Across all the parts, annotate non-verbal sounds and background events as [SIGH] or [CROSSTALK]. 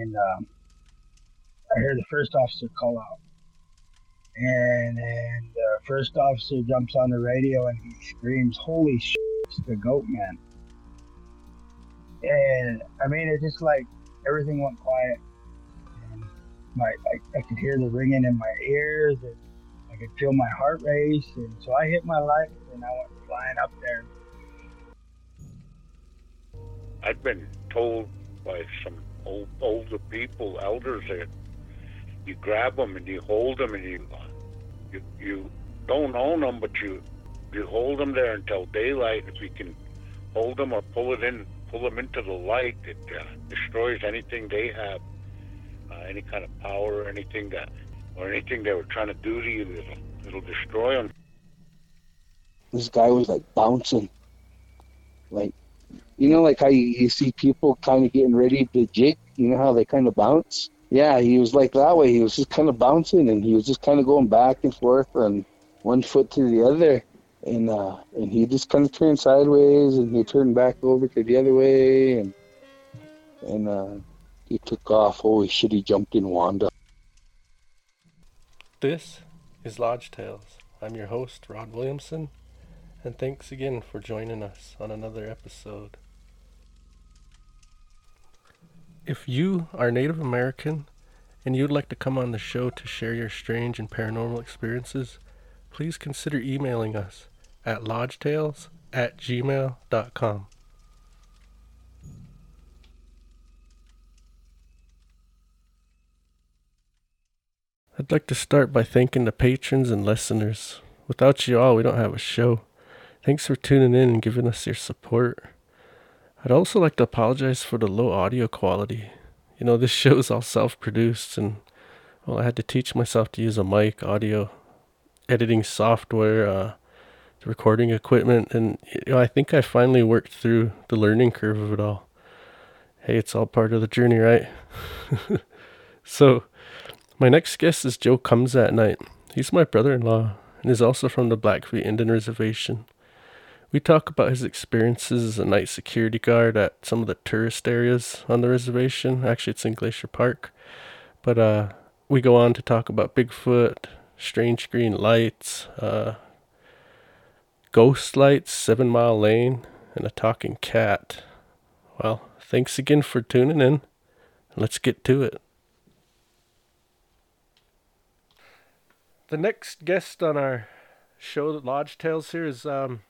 and um, I hear the first officer call out. And then the first officer jumps on the radio and he screams, Holy shit, it's the goat man. And I mean, it just like everything went quiet. And my, I, I could hear the ringing in my ears and I could feel my heart race. And so I hit my light and I went flying up there. I've been told by some old, older people, elders, that you grab them and you hold them and you you, you don't own them, but you you hold them there until daylight. If you can hold them or pull it in, pull them into the light, it uh, destroys anything they have, uh, any kind of power or anything that or anything they were trying to do to you. It'll, it'll destroy them. This guy was like bouncing, like you know, like how you, you see people kind of getting ready to jig. You know how they kind of bounce yeah, he was like that way. He was just kind of bouncing, and he was just kind of going back and forth from one foot to the other, and uh, and he just kind of turned sideways, and he turned back over to the other way, and and uh, he took off. Holy shit! He jumped in Wanda. This is Lodge Tales. I'm your host, Rod Williamson, and thanks again for joining us on another episode. If you are Native American and you'd like to come on the show to share your strange and paranormal experiences, please consider emailing us at lodgetales at gmail.com. I'd like to start by thanking the patrons and listeners. Without you all, we don't have a show. Thanks for tuning in and giving us your support. I'd also like to apologize for the low audio quality. You know, this [LAUGHS] show is all self produced, and well, I had to teach myself to use a mic, audio editing software, uh, recording equipment, and you know, I think I finally worked through the learning curve of it all. Hey, it's all part of the journey, right? [LAUGHS] so, my next guest is Joe Comes At Night. He's my brother in law and is also from the Blackfeet Indian Reservation. We talk about his experiences as a night security guard at some of the tourist areas on the reservation. Actually, it's in Glacier Park. But uh, we go on to talk about Bigfoot, strange green lights, uh, ghost lights, Seven Mile Lane, and a talking cat. Well, thanks again for tuning in. Let's get to it. The next guest on our show, Lodge Tales, here is um,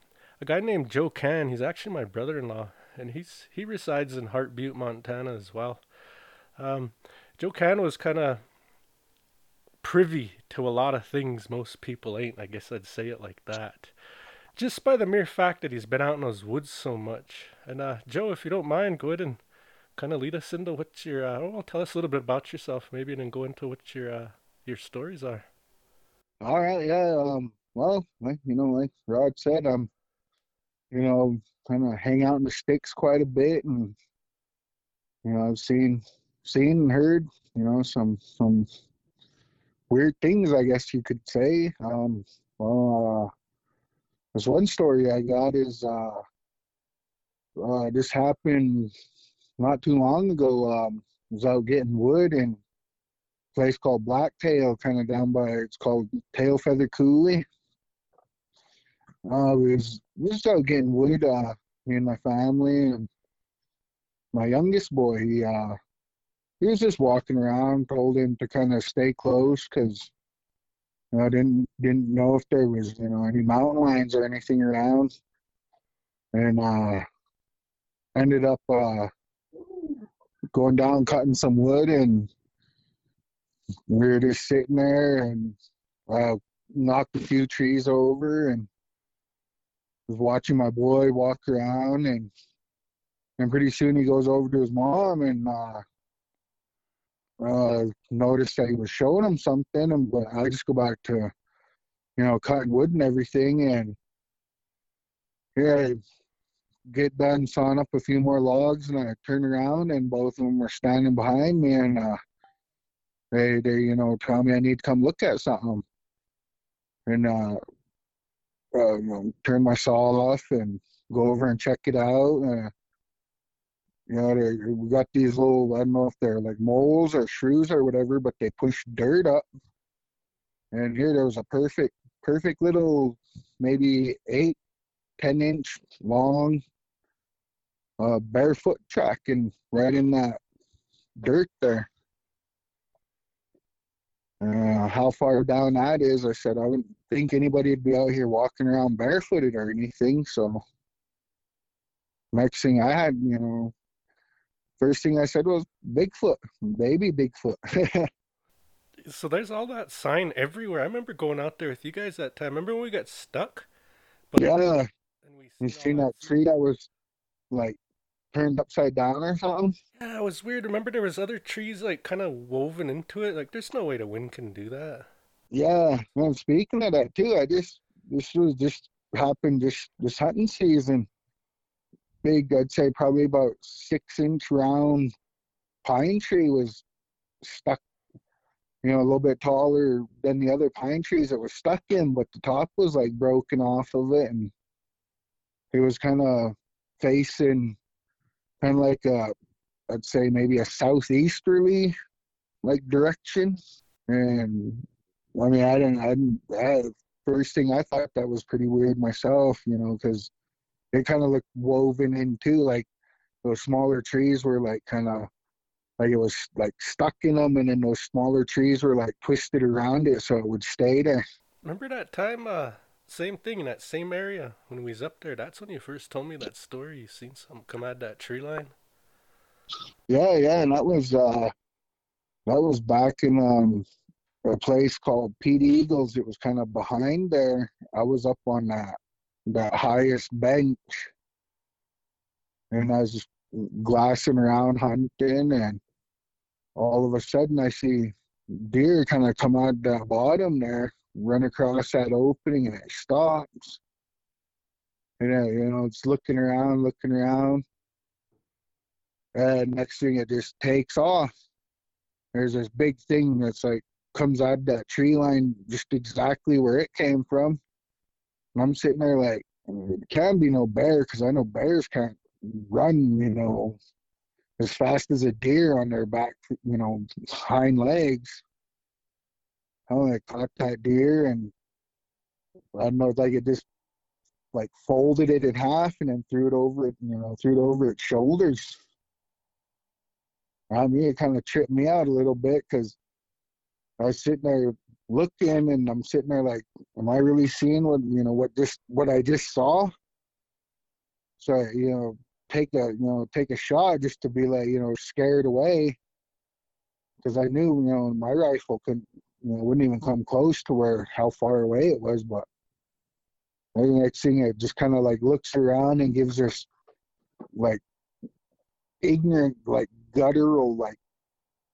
a guy named Joe Can. He's actually my brother-in-law, and he's he resides in Heart Butte, Montana, as well. Um, Joe Can was kind of privy to a lot of things most people ain't. I guess I'd say it like that. Just by the mere fact that he's been out in those woods so much. And uh, Joe, if you don't mind, go ahead and kind of lead us into what your uh, well, tell us a little bit about yourself, maybe, and then go into what your uh, your stories are. All right, yeah. Um, well, like you know, like Rod said, I'm you know, kind of hang out in the sticks quite a bit, and you know, I've seen, seen and heard, you know, some some weird things, I guess you could say. Um, well, uh, there's one story I got is uh, uh, this happened not too long ago. Um, I was out getting wood in a place called Blacktail, kind of down by it's called Tail Feather Coulee. Uh, we was we was out getting wood, uh, me and my family, and my youngest boy, he uh, he was just walking around. Told him to kind of stay close because you know, I didn't didn't know if there was you know any mountain lions or anything around, and uh, ended up uh, going down cutting some wood, and we were just sitting there and uh, knocked a few trees over and was watching my boy walk around and and pretty soon he goes over to his mom and uh, uh, noticed that he was showing him something and but I just go back to you know cutting wood and everything and yeah get done sawing up a few more logs and I turn around and both of them were standing behind me and uh, they they you know tell me I need to come look at something. And uh, uh, you know, turn my saw off and go over and check it out. Uh, you know, we got these little, I don't know if they're like moles or shrews or whatever, but they push dirt up. And here there was a perfect, perfect little, maybe eight, ten inch long, uh, barefoot track and right in that dirt there. Uh, how far down that is, I said, I wouldn't think anybody would be out here walking around barefooted or anything. So, next thing I had, you know, first thing I said was Bigfoot, baby Bigfoot. [LAUGHS] So there's all that sign everywhere. I remember going out there with you guys that time. Remember when we got stuck? But yeah, and we you all seen that tree that was like turned upside down or something? Yeah, it was weird. Remember there was other trees like kind of woven into it. Like there's no way the wind can do that. Yeah, well, speaking of that too, I just this was just happened this this hunting season. Big, I'd say probably about six inch round pine tree was stuck, you know, a little bit taller than the other pine trees that were stuck in, but the top was like broken off of it, and it was kind of facing kind of like a, I'd say maybe a southeasterly like direction, and I mean, I didn't, I didn't, I, first thing I thought that was pretty weird myself, you know, because it kind of looked woven in too, like those smaller trees were like kind of, like it was like stuck in them, and then those smaller trees were like twisted around it so it would stay there. Remember that time? Uh, same thing in that same area when we was up there. That's when you first told me that story. You seen something come out of that tree line. Yeah, yeah, and that was, uh, that was back in, um, a place called Pete Eagles. It was kind of behind there. I was up on that, that highest bench and I was just glassing around hunting, and all of a sudden I see deer kind of come out the bottom there, run across that opening, and it stops. And uh, you know, it's looking around, looking around, and next thing it just takes off. There's this big thing that's like comes out of that tree line just exactly where it came from. And I'm sitting there like, it can't be no bear because I know bears can't run, you know, as fast as a deer on their back, you know, hind legs. I caught that deer and I don't know, like it just like folded it in half and then threw it over it, you know, threw it over its shoulders. I mean, it kind of tripped me out a little bit because I was sitting there looking and I'm sitting there like, am I really seeing what, you know, what just, what I just saw? So, you know, take a you know take a shot just to be like you know scared away because I knew you know my rifle couldn't wouldn't even come close to where how far away it was but the next thing it just kind of like looks around and gives us like ignorant like guttural like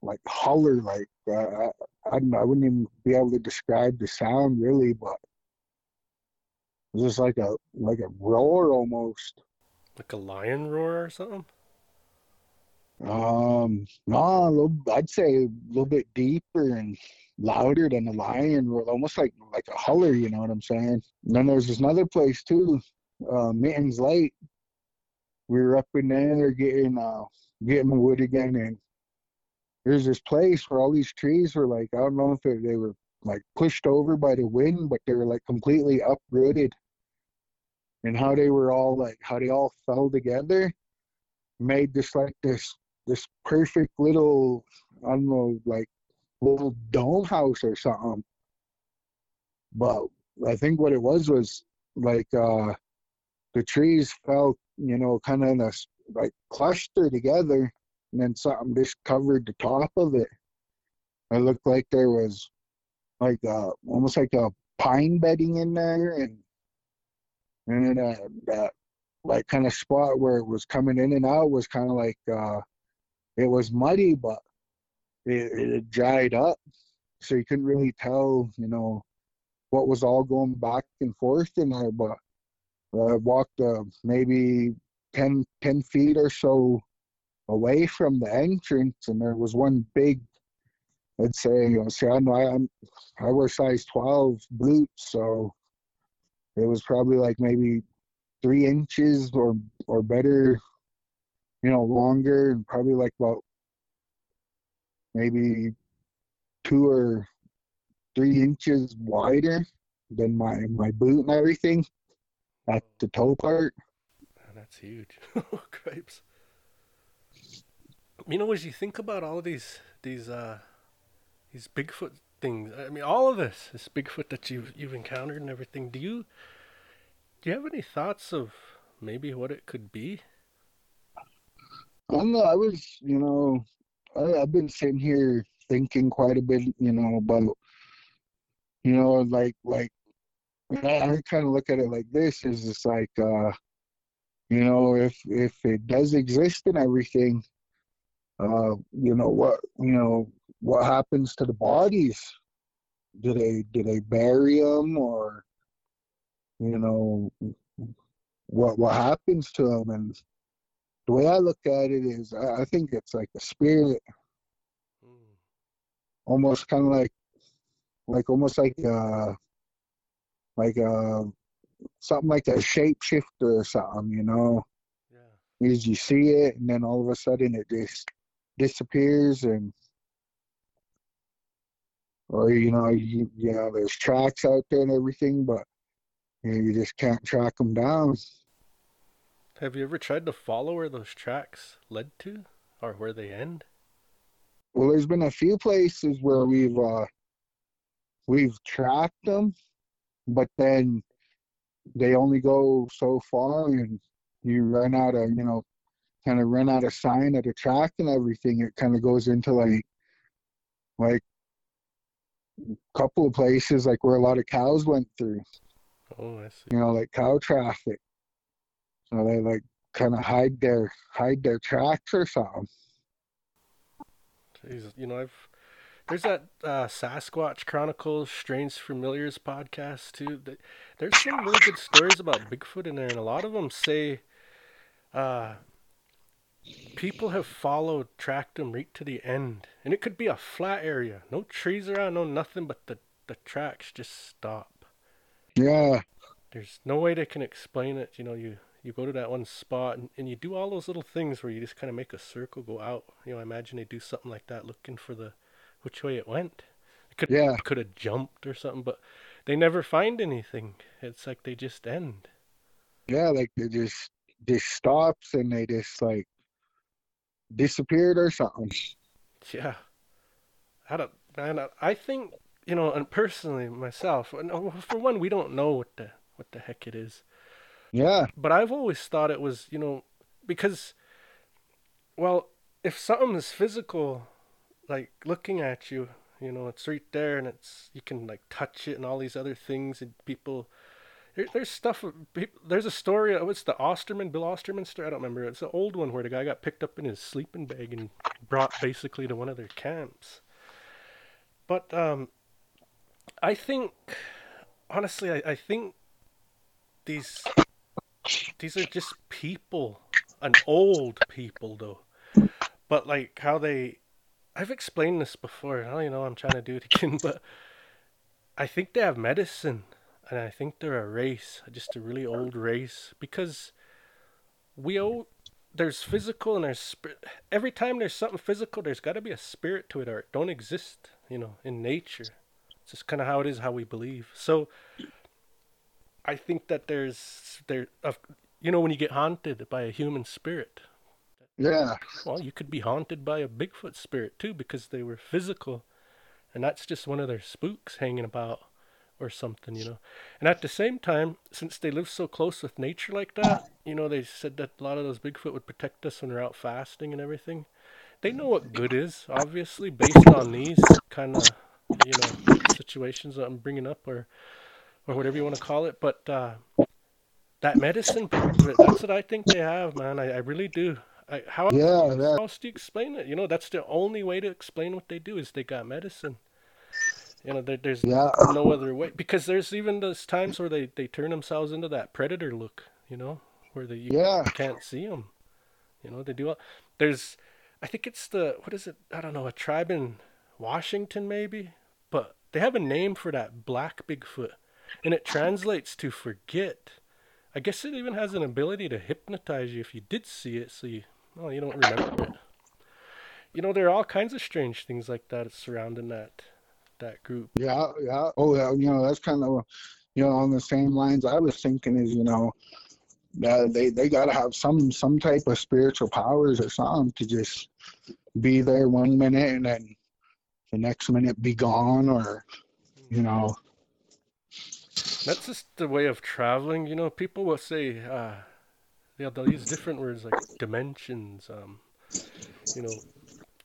like holler like uh, I, don't know I wouldn't even be able to describe the sound really but it was just like a like a roar almost Like a lion roar or something? Um, no, little, I'd say a little bit deeper and louder than a lion almost like like a holler. You know what I'm saying? And then there's this another place too, uh, Mittens Lake. We were up in there getting uh getting wood again, and there's this place where all these trees were like I don't know if they were like pushed over by the wind, but they were like completely uprooted, and how they were all like how they all fell together made this like this this perfect little I don't know like little dome house or something. But I think what it was was like uh the trees fell you know kind of in a like cluster together and then something just covered the top of it. It looked like there was like uh almost like a pine bedding in there and and then uh, that like kind of spot where it was coming in and out was kind of like uh it was muddy but it, it dried up. So you couldn't really tell you know what was all going back and forth in there but I walked uh, maybe 10, 10 feet or so away from the entrance and there was one big I'd say you know see I, I'm, I wear size 12 boots so it was probably like maybe three inches or or better you know, longer and probably like about maybe two or three inches wider than my my boot and everything at the toe part. That's huge. [LAUGHS] Cripes. You know, as you think about all these these uh these Bigfoot things, I mean, all of this, this Bigfoot that you've you've encountered and everything. Do you do you have any thoughts of maybe what it could be? I don't know. I was, you know, I, I've been sitting here thinking quite a bit, you know, about, you know, like like I, I kind of look at it like this: is it's like, uh, you know, if if it does exist and everything, uh, you know what, you know, what happens to the bodies? Do they do they bury them or, you know, what what happens to them? And the way I look at it is, I, I think it's like a spirit, Mm, almost kind of like, like almost like uh, like a something like a shapeshifter or something, you know. yeah. Is you see it and then all of a sudden it just disappears and or you know you, you know there's tracks out there and everything but you, know, you just can't track them down Have you ever tried to follow where those tracks led to, or where they end? well there's been a few places where we've uh we've tracked them but then they only go so far and you run out of you know kind of run out of sign of the track and everything it kind of goes into like like a couple of places like where a lot of cows went through Oh, I see. you know, like cow traffic. So they like kind of hide their hide their tracks or something. Jesus, you know, I've there's that uh, Sasquatch Chronicles Strange Familiars podcast too. Th- There's some really good stories about Bigfoot in there, and a lot of them say uh, people have followed, tracked them right to the end, and it could be a flat area, no trees around, no nothing, but the the tracks just stop. Yeah, There's no way they can explain it. You know, you you go to that one spot and, and you do all those little things where you just kind of make a circle go out. You know, I imagine they do something like that, looking for the which way it went. It could Yeah. could have jumped or something, but they never find anything. It's like they just end. yeah, like they just just stops and they just like disappeared or something. Yeah, I don't. Man, I- I think you know, and personally myself, oh, for one, we don't know what the what the heck it is. Yeah, but I've always thought it was, you know, because, well, if something is physical, like looking at you, you know, it's right there and it's you can like touch it and all these other things and people. There, there's stuff. There's a story. uh, What's the Osterman, Bill Osterman story? I don't remember. It's an old one where the guy got picked up in his sleeping bag and brought basically to one of their camps. But um, I think, honestly, I, I think these these are just people and old people though. But like how they i've explained this before i don't even know i'm trying to do it [LAUGHS] again but i think they have medicine and i think they're a race just a really old race because we owe there's physical and there's spirit every time there's something physical there's got to be a spirit to it or it don't exist you know in nature. It's just kind of how it is how we believe. So I think that there's there of you know when you get haunted by a human spirit. yeah, Well, you could be haunted by a Bigfoot spirit too because they were physical, and that's just one of their spooks hanging about or something, you know. And at the same time, since they live so close with nature like that, you know, they said that a lot of those Bigfoot would protect us when we're out fasting and everything. They know what good is, obviously, based on these kind of, you know, situations that I'm bringing up, or or whatever you want to call it. But uh, that medicine, part of it, that's what I think they have, man. I, I really do. I, how yeah, that, how else do you explain it? You know, that's the only way to explain what they do is they got medicine. You know, there, there's yeah, no other way because there's even those times where they, they turn themselves into that predator look. You know, where they you yeah, can't see them. You know, they do. All, there's, I think it's the what is it? I don't know, a tribe in Washington maybe, but they have a name for that black Bigfoot, and it translates to forget. I guess it even has an ability to hypnotize you if you did see it, so you Oh, you don't remember it. You know, there are all kinds of strange things like that surrounding that that group. Yeah, yeah. Oh, yeah. You know, that's kind of, you know, on the same lines I was thinking is, you know, uh, they they got to have some some type of spiritual powers or something to just be there one minute and then the next minute be gone or you know that's just the way of traveling you know. People will say uh yeah they'll use different words like dimensions um you know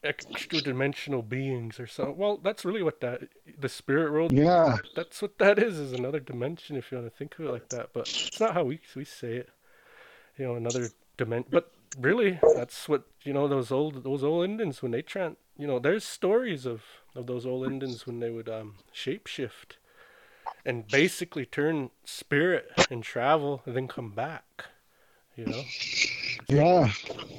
extra dimensional beings or so. Well that's really what that the spirit world yeah. that's what that is is another dimension if you want to think of it like that. But it's not how we we say it you know another dimension but really that's what you know those old those old indians when they try you know there's stories of of those old indians when they would um shapeshift and basically turn spirit and travel and then come back you know? Yeah.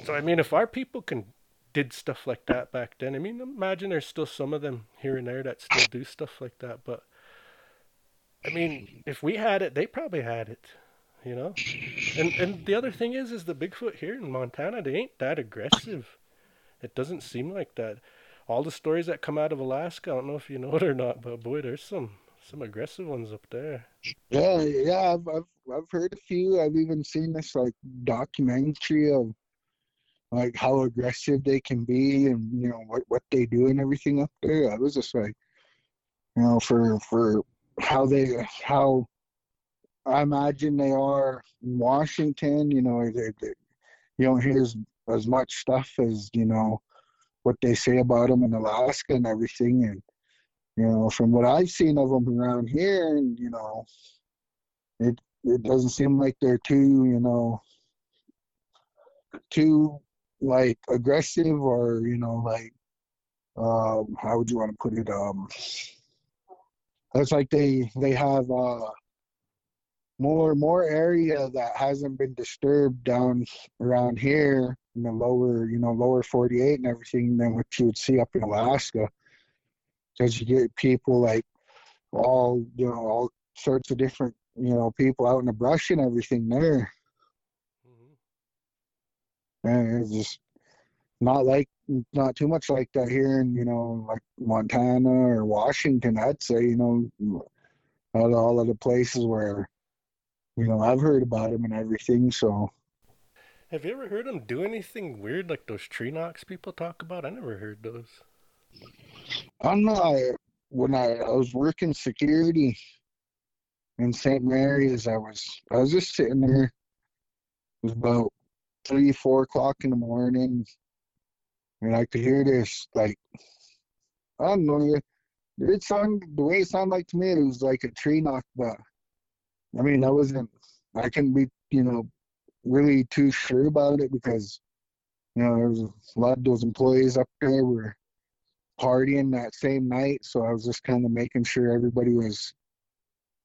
So i mean if our people can did stuff like that back then i mean imagine there's still some of them here and there that still do stuff like that but i mean if we had it they probably had it you know? And and the other thing is is the bigfoot here in montana they ain't that aggressive. It doesn't seem like that. All the stories that come out of alaska i don't know if you know it or not but boy there's some some aggressive ones up there yeah yeah i've i've, I've heard a few i've even seen this like documentary of like how aggressive they can be and you know what what they do and everything up there i was just like you know for for how they how I imagine they are in Washington. You know, they, you don't hear as, as much stuff as you know what they say about them in Alaska and everything. And you know, from what I've seen of them around here, and you know, it it doesn't seem like they're too you know too like aggressive or you know like um how would you want to put it um it's like they they have uh more more area that hasn't been disturbed down around here in the lower you know lower 48 and everything than what you would see up in alaska because you get people like all you know all sorts of different you know people out in the brush and everything there mm-hmm. and it's just not like not too much like that here in you know like montana or washington i'd say you know out of all of the places where you know, I've heard about him and everything. So, have you ever heard him do anything weird like those tree knocks people talk about? I never heard those. I'm not. When I, I was working security in St. Mary's, I was I was just sitting there. It was about three, four o'clock in the morning, and I could hear this like I don't know. It sounded the way it sounded like to me. It was like a tree knock, but I mean, I wasn't, I couldn't be, you know, really too sure about it because, you know, there was a lot of those employees up there were partying that same night. So I was just kind of making sure everybody was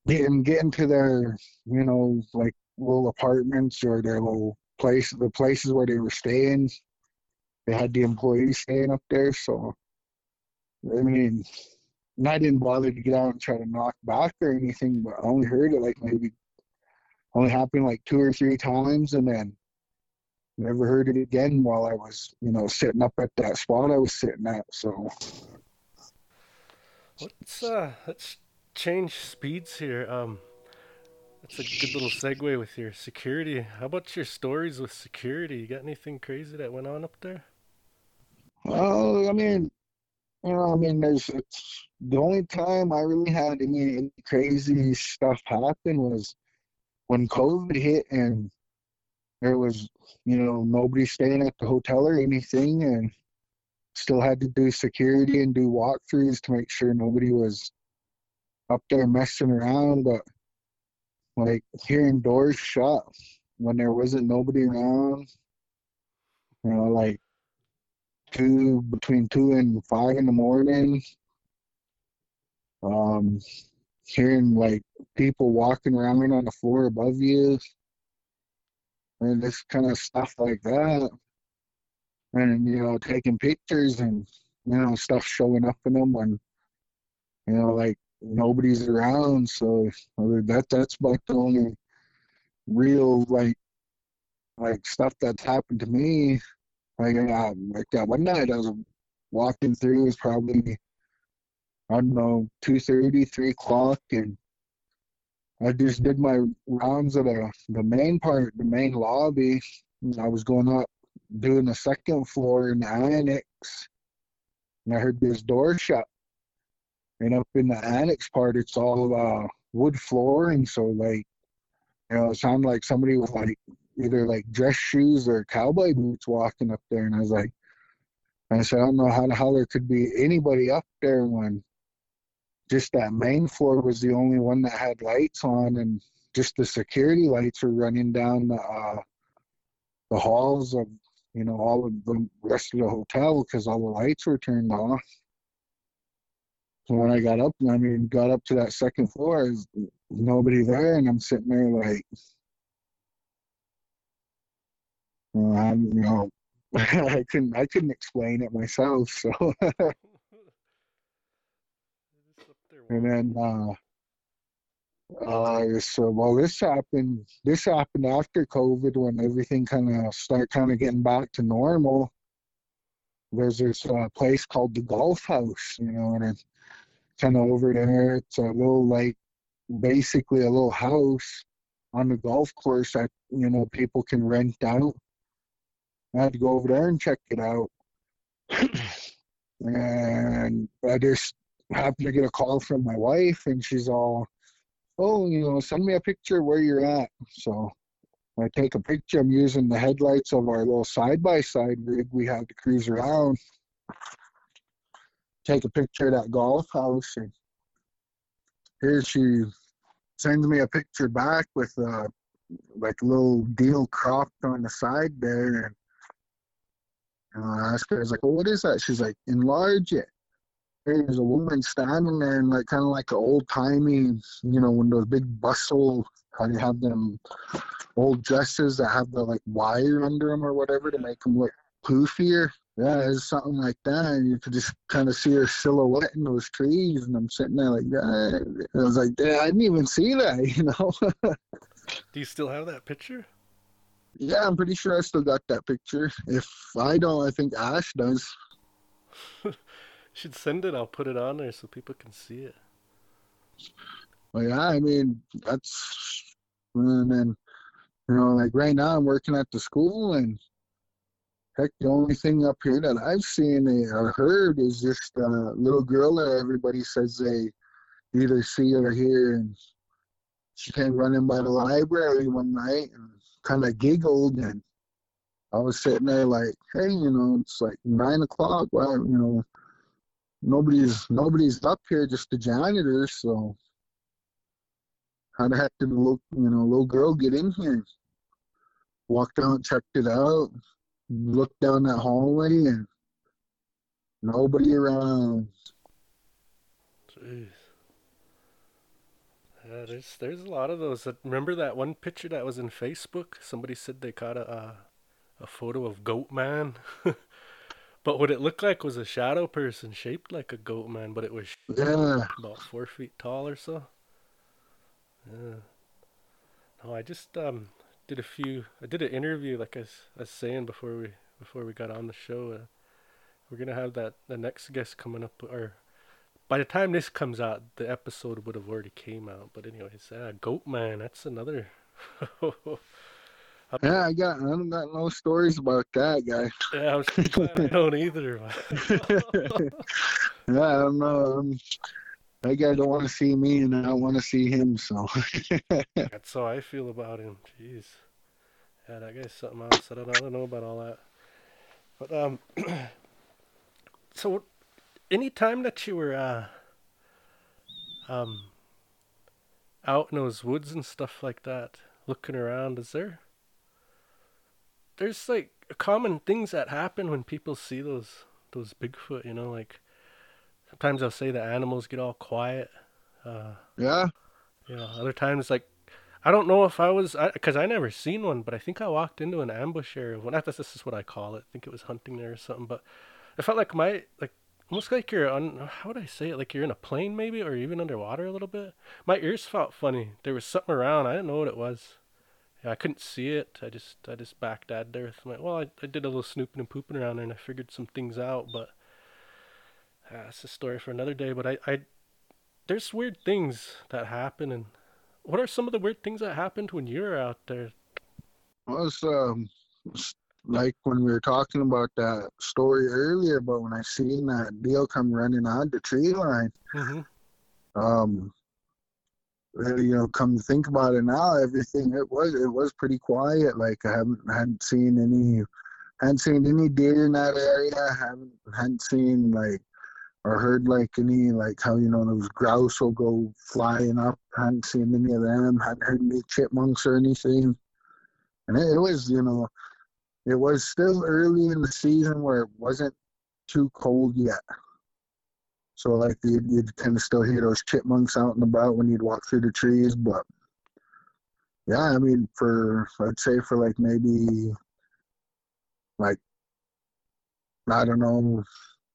getting, getting to their, you know, like little apartments or their little place, the places where they were staying. They had the employees staying up there. So, I mean, and I didn't bother to get out and try to knock back or anything, but I only heard it like maybe only happened like two or three times, and then never heard it again while I was, you know, sitting up at that spot I was sitting at. So let's uh let's change speeds here. Um, that's a good little segue with your security. How about your stories with security? You got anything crazy that went on up there? Well, I mean, you know, I mean, there's it's the only time I really had any, any crazy stuff happen was when COVID hit and there was, you know, nobody staying at the hotel or anything, and still had to do security and do walkthroughs to make sure nobody was up there messing around. But like hearing doors shut when there wasn't nobody around, you know, like two between two and five in the morning. Um, hearing like people walking around on the floor above you, and this kind of stuff like that, and you know taking pictures and you know stuff showing up in them when you know like nobody's around. So that that's like the only real like like stuff that's happened to me Like, uh, like that one night I was walking through, it was probably, I don't know, 2.30, 3 o'clock, and I just did my rounds of the, the main part, the main lobby. I was going up, doing the second floor in the annex, and I heard this door shut. And up in the annex part, it's all uh, wood flooring, so like, you know, it sounded like somebody with like either like dress shoes or cowboy boots walking up there, and I was like, I said, I don't know how the hell there could be anybody up there when just that main floor was the only one that had lights on, and just the security lights were running down the uh, the halls of you know all of the rest of the hotel because all the lights were turned off. So when I got up, I mean, got up to that second floor, there's nobody there, and I'm sitting there like, I'm, you know, [LAUGHS] I couldn't, I couldn't explain it myself. So, [LAUGHS] and then, uh, uh, so well, this happened. This happened after COVID when everything kind of start kind of getting back to normal. There's this uh, place called the Golf House, you know, and it's kind of over there. It's a little like basically a little house on the golf course that you know people can rent out. I had to go over there and check it out, [CLEARS THROAT] and I just happened to get a call from my wife, and she's all, "Oh, you know, send me a picture where you're at." So I take a picture. I'm using the headlights of our little side by side rig we have to cruise around take a picture of that golf house and here she sends me a picture back with uh like a little deal cropped on the side there and, and I asked her, I was like, Well what is that? She's like, Enlarge it. There's a woman standing there in like kind of like an old timey, you know, when those big bustle, how you have them old dresses that have the like wire under them or whatever to make them look poofier. Yeah, it's something like that. And you could just kind of see her silhouette in those trees. And I'm sitting there like that. I was like, yeah, I didn't even see that, [LAUGHS] you know? Do you still have that picture? Yeah, I'm pretty sure I still got that picture. If I don't, I think Ash does. [LAUGHS] should send it. I'll put it on there so people can see it. Well, yeah, I mean, that's, and then, you know, like right now I'm working at the school and Heck, the only thing up here that I've seen or heard is just a little girl that everybody says they either see or hear. And she came running by the library one night and kind of giggled. And I was sitting there like, hey, you know, it's like nine o'clock. Well, you know, nobody's nobody's up here, just the janitors. So how the heck did the little, you know, little girl get in here? Walked out, checked it out look down that hallway and nobody around. Jeez. Yeah, there's there's a lot of those. Remember that one picture that was in Facebook? Somebody said they caught a uh, a photo of Goat Man, [LAUGHS] but what it looked like was a shadow person shaped like a goat man, but it was yeah about four feet tall or so. Yeah. No, I just um did a few. I did an interview, like I was, I was saying before we before we got on the show. Uh, we're gonna have that the next guest coming up, or by the time this comes out, the episode would have already came out. But anyways, uh, Goat Man, that's another. [LAUGHS] [LAUGHS] yeah, I got. I don't got no stories about that guy. [LAUGHS] Yeah, I was I [LAUGHS] don't either. [LAUGHS] yeah, I don't know. Um, that guy don't want to see me, and I don't want to see him. So that's how I feel about him. Jeez, yeah, that guy's something else. I don't, I don't know about all that. But um, [CLEARS THROAT] so any time that you were uh, um, out in those woods and stuff like that, looking around, is there? There's like common things that happen when people see those those Bigfoot. You know, like sometimes I'll say the animals get all quiet. Uh, yeah. You know, other times like I don't know if I was because I, I, never seen one, but I think I walked into an ambush area. Well, not this is what I call it. I think it was hunting there or something. But it felt like my like almost like you're on. How would I say it? Like you're in a plane maybe, or even underwater a little bit. My ears felt funny. There was something around. I didn't know what it was, yeah, I couldn't see it. I just I just backed dad there with my well, I, I did a little snooping and pooping around there and I figured some things out, but uh, it's a story for another day. But I, I there's weird things that happen and what are some of the weird things that happened when you were out there? Well, it's um, it's like when we were talking about that story earlier, but when I seen that deal come running on the tree line, Mm-hmm. um, Uh, you know, come to think about it now, everything it was it was pretty quiet. Like I haven't hadn't seen any hadn't seen any deer in that area. haven't hadn't seen like or heard like any like how you know those grouse will go flying up. hadn't seen any of them. hadn't heard any chipmunks or anything. And it, it was you know it was still early in the season where it wasn't too cold yet. So like you'd, you'd kind of still hear those chipmunks out and about when you'd walk through the trees, but yeah, I mean for I'd say for like maybe like I don't know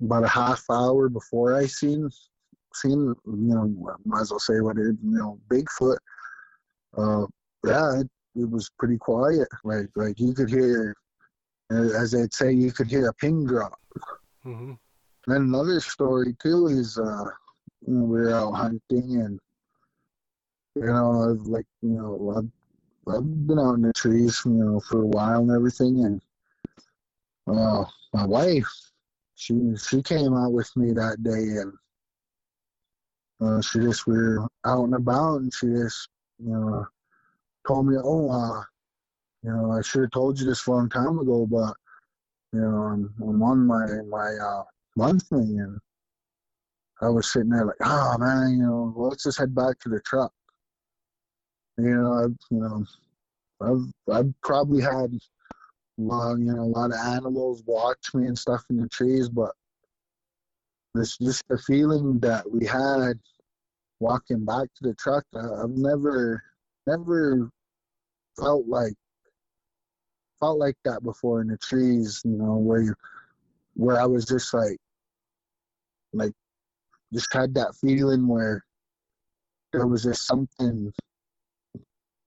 about a half hour before I seen seen you know might as well say what it you know Bigfoot. Uh, yeah, it, it was pretty quiet. Like like you could hear, as they'd say, you could hear a pin drop. Mm-hmm. Then another story too is uh, we were out hunting and you know I've, like you know I've, I've been out in the trees you know for a while and everything. And uh, my wife she she came out with me that day and uh, she just we were out and about and she just you know told me oh uh, you know I should have told you this a long time ago but you know I'm, I'm on my my uh, monthly and I was sitting there like, oh man, you know, well, let's just head back to the truck. You know, I've, you know, I've I've probably had, you know, a lot of animals watch me and stuff in the trees, but this just the feeling that we had walking back to the truck. I, I've never, never felt like felt like that before in the trees. You know, where you, where I was just like like just had that feeling where there was just something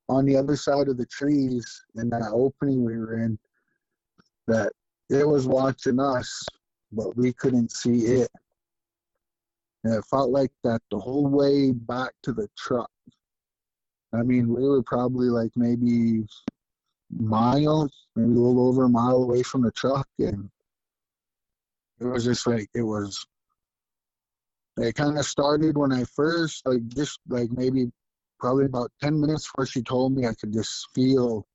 on the other side of the trees in that opening we were in that it was watching us, but we couldn't see it. And it felt like that the whole way back to the truck. I mean, we were probably like maybe miles, maybe a little over a mile away from the truck, and it was just like it was it kind of started when I first, like, just like maybe probably about 10 minutes before she told me, I could just feel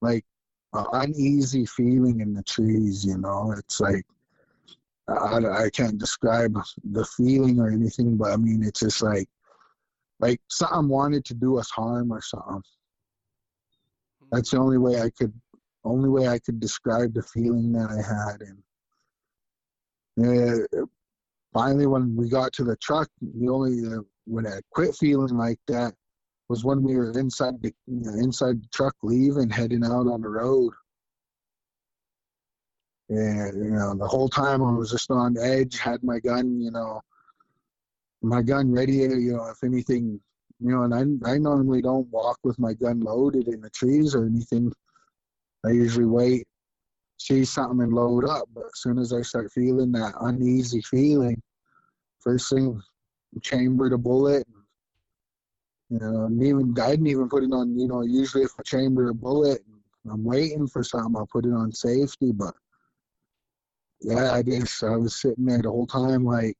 like an uneasy feeling in the trees, you know? It's like, I, I can't describe the feeling or anything, but I mean, it's just like, like something wanted to do us harm or something. That's the only way I could, only way I could describe the feeling that I had. And yeah, finally, when we got to the truck, the only uh, when I quit feeling like that was when we were inside the you know, inside the truck, leaving, heading out on the road. And you know, the whole time I was just on edge, had my gun, you know, my gun ready. You know, if anything, you know, and I I normally don't walk with my gun loaded in the trees or anything. I usually wait see something and load up. But as soon as I start feeling that uneasy feeling, first thing, chamber the bullet. You know, and even I didn't even put it on. You know, usually if I chamber a bullet, I'm waiting for something, I'll put it on safety. But yeah, I just I was sitting there the whole time, like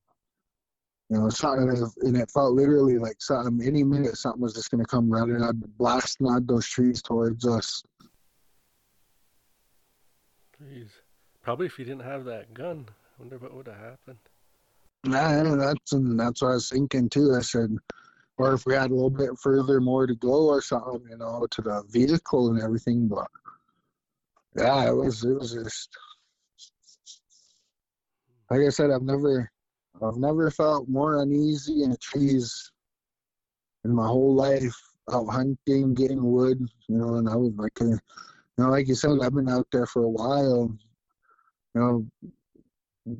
you know, something, and it felt literally like something. Any minute, something was just gonna come running. I'd blasting out those trees towards us. Jeez. Probably if you didn't have that gun, I wonder what would have happened. Nah, that's and that's what I was thinking too. I said, or if we had a little bit further more to go or something, you know, to the vehicle and everything. But yeah, it was it was just like I said, I've never I've never felt more uneasy in the trees in my whole life. Out hunting, getting wood, you know, and I was like, you know, like you said, I've been out there for a while. You know,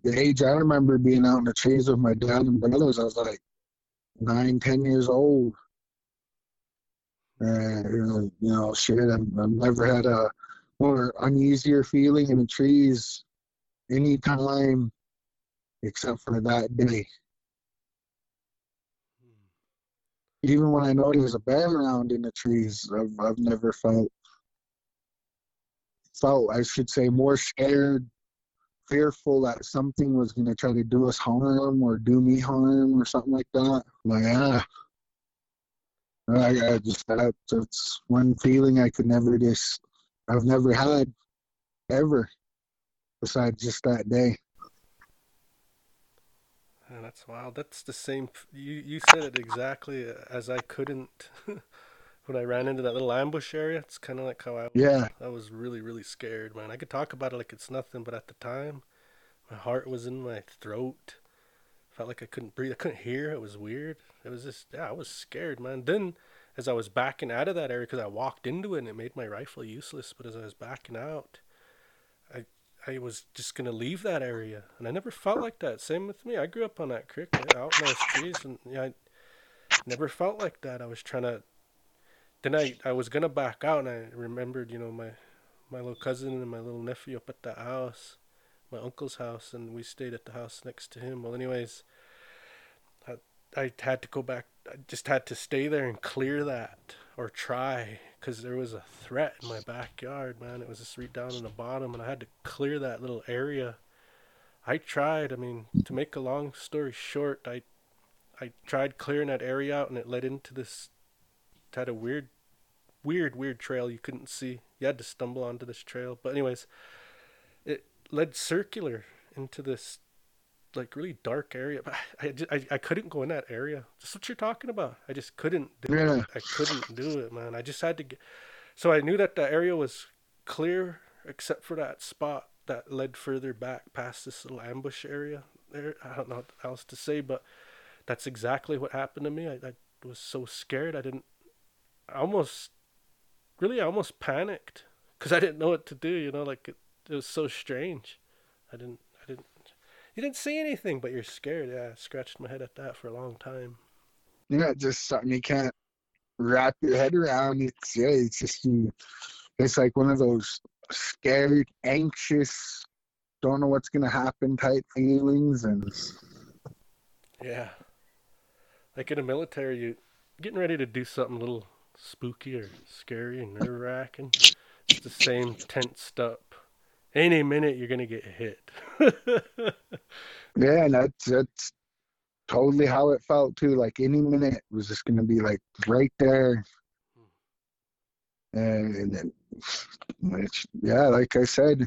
the age I remember being out in the trees with my dad and brothers, I was like nine, ten years old. Uh, you know, shit, I've, I've never had a more uneasier feeling in the trees any time except for that day. Even when I know there's a bear around in the trees, I've, I've never felt felt I should say more scared, fearful that something was gonna try to do us harm or do me harm or something like that. Like ah, I, I just that that's one feeling I could never just I've never had ever besides just that day. Yeah, that's wild. That's the same. You you said it exactly as I couldn't [LAUGHS] when I ran into that little ambush area. It's kind of like how I was. Yeah. I was really really scared, man. I could talk about it like it's nothing, but at the time, my heart was in my throat. Felt like I couldn't breathe. I couldn't hear. It was weird. It was just yeah. I was scared, man. Then as I was backing out of that area because I walked into it and it made my rifle useless. But as I was backing out, I I was just gonna leave that area, and I never felt like that. Same with me. I grew up on that creek, out in those trees, and yeah, I never felt like that. I was trying to. Then I I was gonna back out, and I remembered, you know, my my little cousin and my little nephew up at that house, my uncle's house, and we stayed at the house next to him. Well, anyways, I I had to go back. I just had to stay there and clear that or try because there was a threat in my backyard, man. It was just right down in the bottom, and I had to clear that little area. I tried. I mean, to make a long story short, I I tried clearing that area out, and it led into this. Had a weird, weird, weird trail you couldn't see. You had to stumble onto this trail, but anyways, it led circular into this like really dark area. But I, I, I couldn't go in that area. That's what you're talking about. I just couldn't do Yeah. it. I couldn't do it, man. I just had to get. So I knew that the area was clear except for that spot that led further back past this little ambush area. There, I don't know what else to say, but that's exactly what happened to me. I, I was so scared. I didn't. I almost, really, I almost panicked because I didn't know what to do. You know, like it, it was so strange. I didn't. I didn't. You didn't see anything, but you're scared. Yeah, I scratched my head at that for a long time. Yeah, just something you can't wrap your head around. It's yeah, it's just you- it's like one of those scared, anxious, don't know what's gonna happen type feelings, and Yeah. Like in the military, you getting ready to do something a little spooky or scary and nerve wracking. It's the same tensed up. Any minute you're gonna get hit. [LAUGHS] yeah, and that's that's totally how it felt too. Like any minute was just gonna be like right there, and, and then it's yeah, like I said,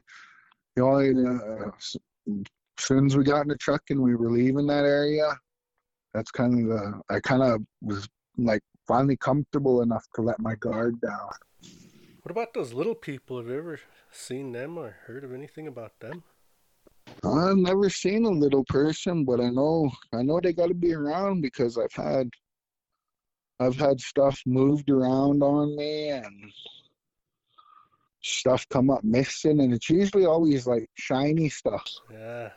the only uh, s- soon as we got in the truck and we were leaving that area, that's kind of the I kind of was like finally comfortable enough to let my guard down. what about those little people? Have you ever seen them or heard of anything about them? I've never seen a little person, but I know I know they got to be around because I've had I've had stuff moved around on me and stuff come up missing, and it's usually always like shiny stuff, Yeah.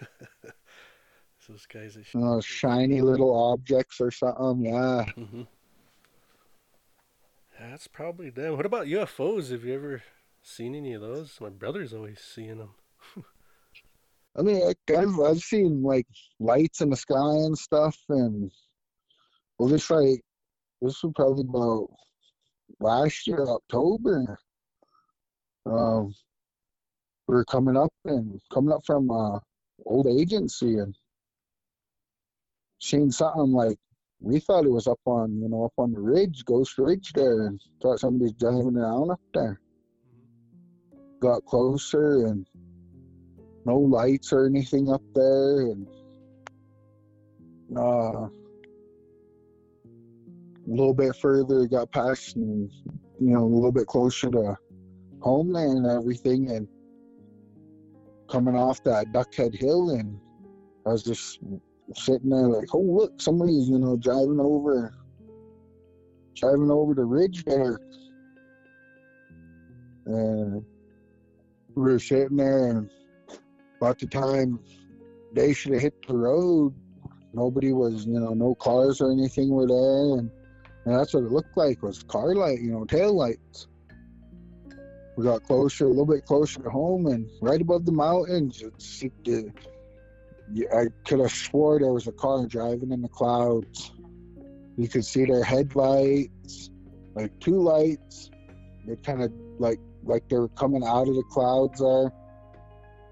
[LAUGHS] those guys. you know, shiny little objects or something. Yeah, Mm-hmm. Yeah, that's probably them. What about UFOs? Have you ever seen any of those? My brother's always seeing them. I mean, I've I've seen like lights in the sky and stuff, and well, just like this was probably about last year October. Um, we were coming up and coming up from uh old agency and seen something like we thought it was up on you know up on the ridge, Ghost Ridge there, and thought somebody's driving around up there. Got closer and no lights or anything up there and uh a little bit further got past and you know a little bit closer to home there and everything and coming off that duckhead hill and i was just sitting there like oh look somebody's you know driving over driving over the ridge there and we were sitting there and about the time they should have hit the road, nobody was, you know, no cars or anything were there, and And that's what it looked like was car light, you know, tail lights. We got closer, a little bit closer to home, and right above the mountains, it's, it, I could have swore there was a car driving in the clouds. You could see their headlights, like two lights. They kind of like like they were coming out of the clouds there.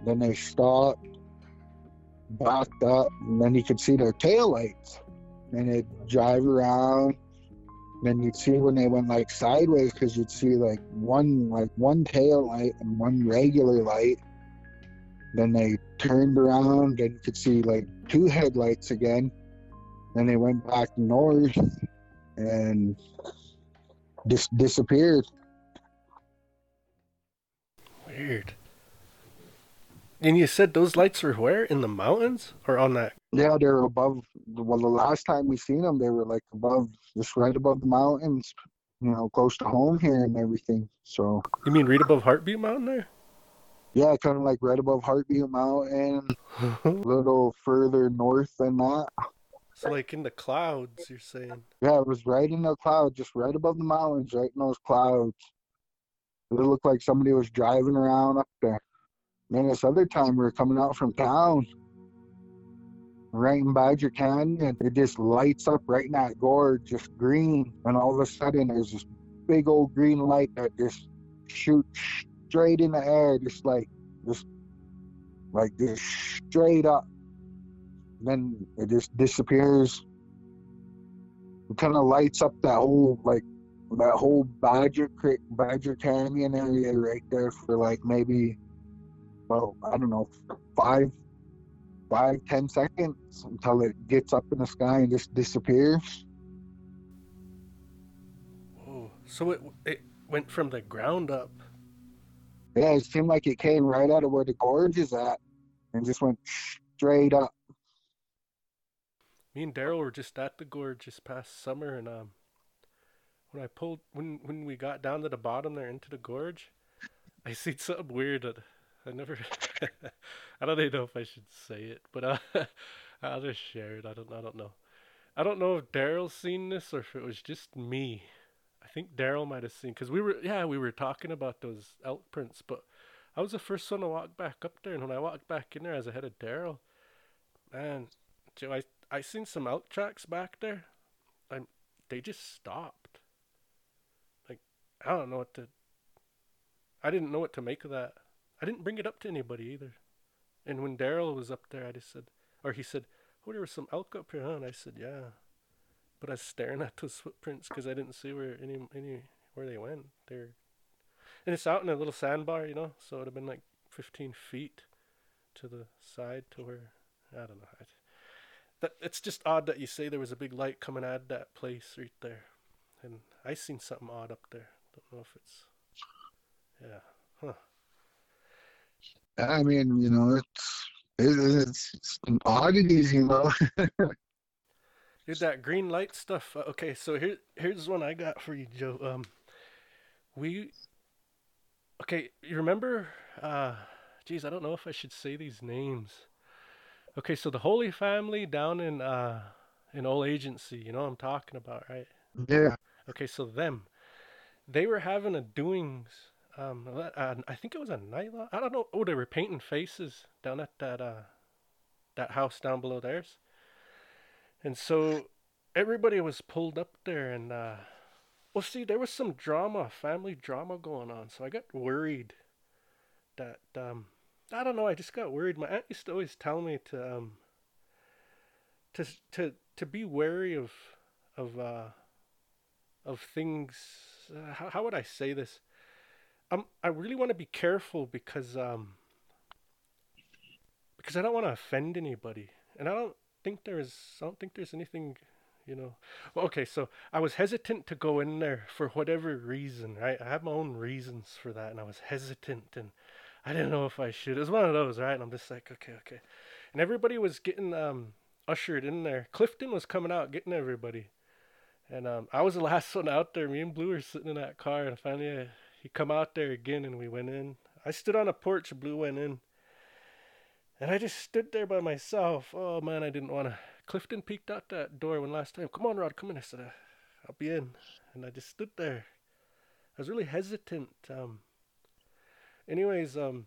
Then they stopped, backed up, and then you could see their tail lights. And they'd drive around. Then you'd see when they went like sideways because you'd see like one like one tail light and one regular light. Then they turned around and you could see like two headlights again. Then they went back north and just disappeared. Weird. And you said those lights were where? In the mountains or on that? Yeah, they're above. Well, the last time we seen them, they were like above, just right above the mountains. You know, close to home here and everything. So. You mean right above Heart Butte Mountain there? Yeah, kind of like right above Heart Butte Mountain, a [LAUGHS] little further north than that. So like in the clouds, you're saying? Yeah, it was right in the clouds, just right above the mountains, right in those clouds. It looked like somebody was driving around up there. then this other time we were coming out from town, right in Badger Canyon, it just lights up right in that gorge, just green. And all of a sudden there's this big old green light that just shoots straight in the air, just like, just like just straight up then it just disappears. It kind of lights up that whole like that whole Badger Creek, Badger Canyon area right there for like maybe, well, I don't know, five, five, ten seconds until it gets up in the sky and just disappears. Oh, so it it went from the ground up. Yeah, it seemed like it came right out of where the gorge is at, and just went straight up me and Daryl were just at the gorge this past summer, and um, when I pulled when when we got down to the bottom there into the gorge, I [LAUGHS] seen something weird that I never. [LAUGHS] I don't even know if I should say it, but uh, [LAUGHS] I'll just share it. I don't. I don't know. I don't know if Daryl's seen this or if it was just me. I think Daryl might have seen because we were yeah we were talking about those elk prints, but I was the first one to walk back up there, and when I walked back in there, I was ahead of Daryl. Man, Joe, I I seen some elk tracks back there. and they just stopped. Like I don't know what to. I didn't know what to make of that. I didn't bring it up to anybody either. And when Daryl was up there, I just said, or he said, "Oh, there was some elk up here, huh?" And I said, "Yeah," but I was staring at those footprints because I didn't see where any any where they went. They're and it's out in a little sandbar, you know, so it'd have been like 15 feet to the side to where I don't know. I, that it's just odd that you say there was a big light coming out of that place right there, and I seen something odd up there. Don't know if it's yeah, huh? I mean, you know, it's it's, it's oddities, you know. [LAUGHS] Dude, that green light stuff. Uh, okay, so here here's one I got for you, Joe. Um, we okay. You remember? Uh, geez, I don't know if I should say these names. Okay, so the Holy Family down in uh in Old Agency, you know what I'm talking about, right? Yeah. Okay, so them, they were having a doings. Um, uh, I think it was a night. I don't know. Oh, they were painting faces down at that uh that house down below theirs. And so everybody was pulled up there, and uh, well, see, there was some drama, family drama going on. So I got worried that um I don't know. I just got worried. My aunt used to always tell me to um to to to be wary of of uh of things. Uh, how how would I say this? Um, I really want to be careful because um because I don't want to offend anybody, and I don't think there's I don't think there's anything you know. Well, okay, so I was hesitant to go in there for whatever reason, right? I have my own reasons for that, and I was hesitant, and I didn't know if I should. It was one of those, right? And I'm just like, okay, okay. And everybody was getting um, ushered in there. Clifton was coming out, getting everybody. And um, I was the [LAUGHS] last one out there. Me and Blue were sitting in that car, and finally uh, he come out there again, and we went in. I stood on a porch, Blue went in, and I just stood there by myself. Oh man, I didn't want to. Clifton peeked out that door one last time. Come on, Rod, come in. I said, uh, I'll be in. And I just stood there. I was really hesitant. Um, anyways, um,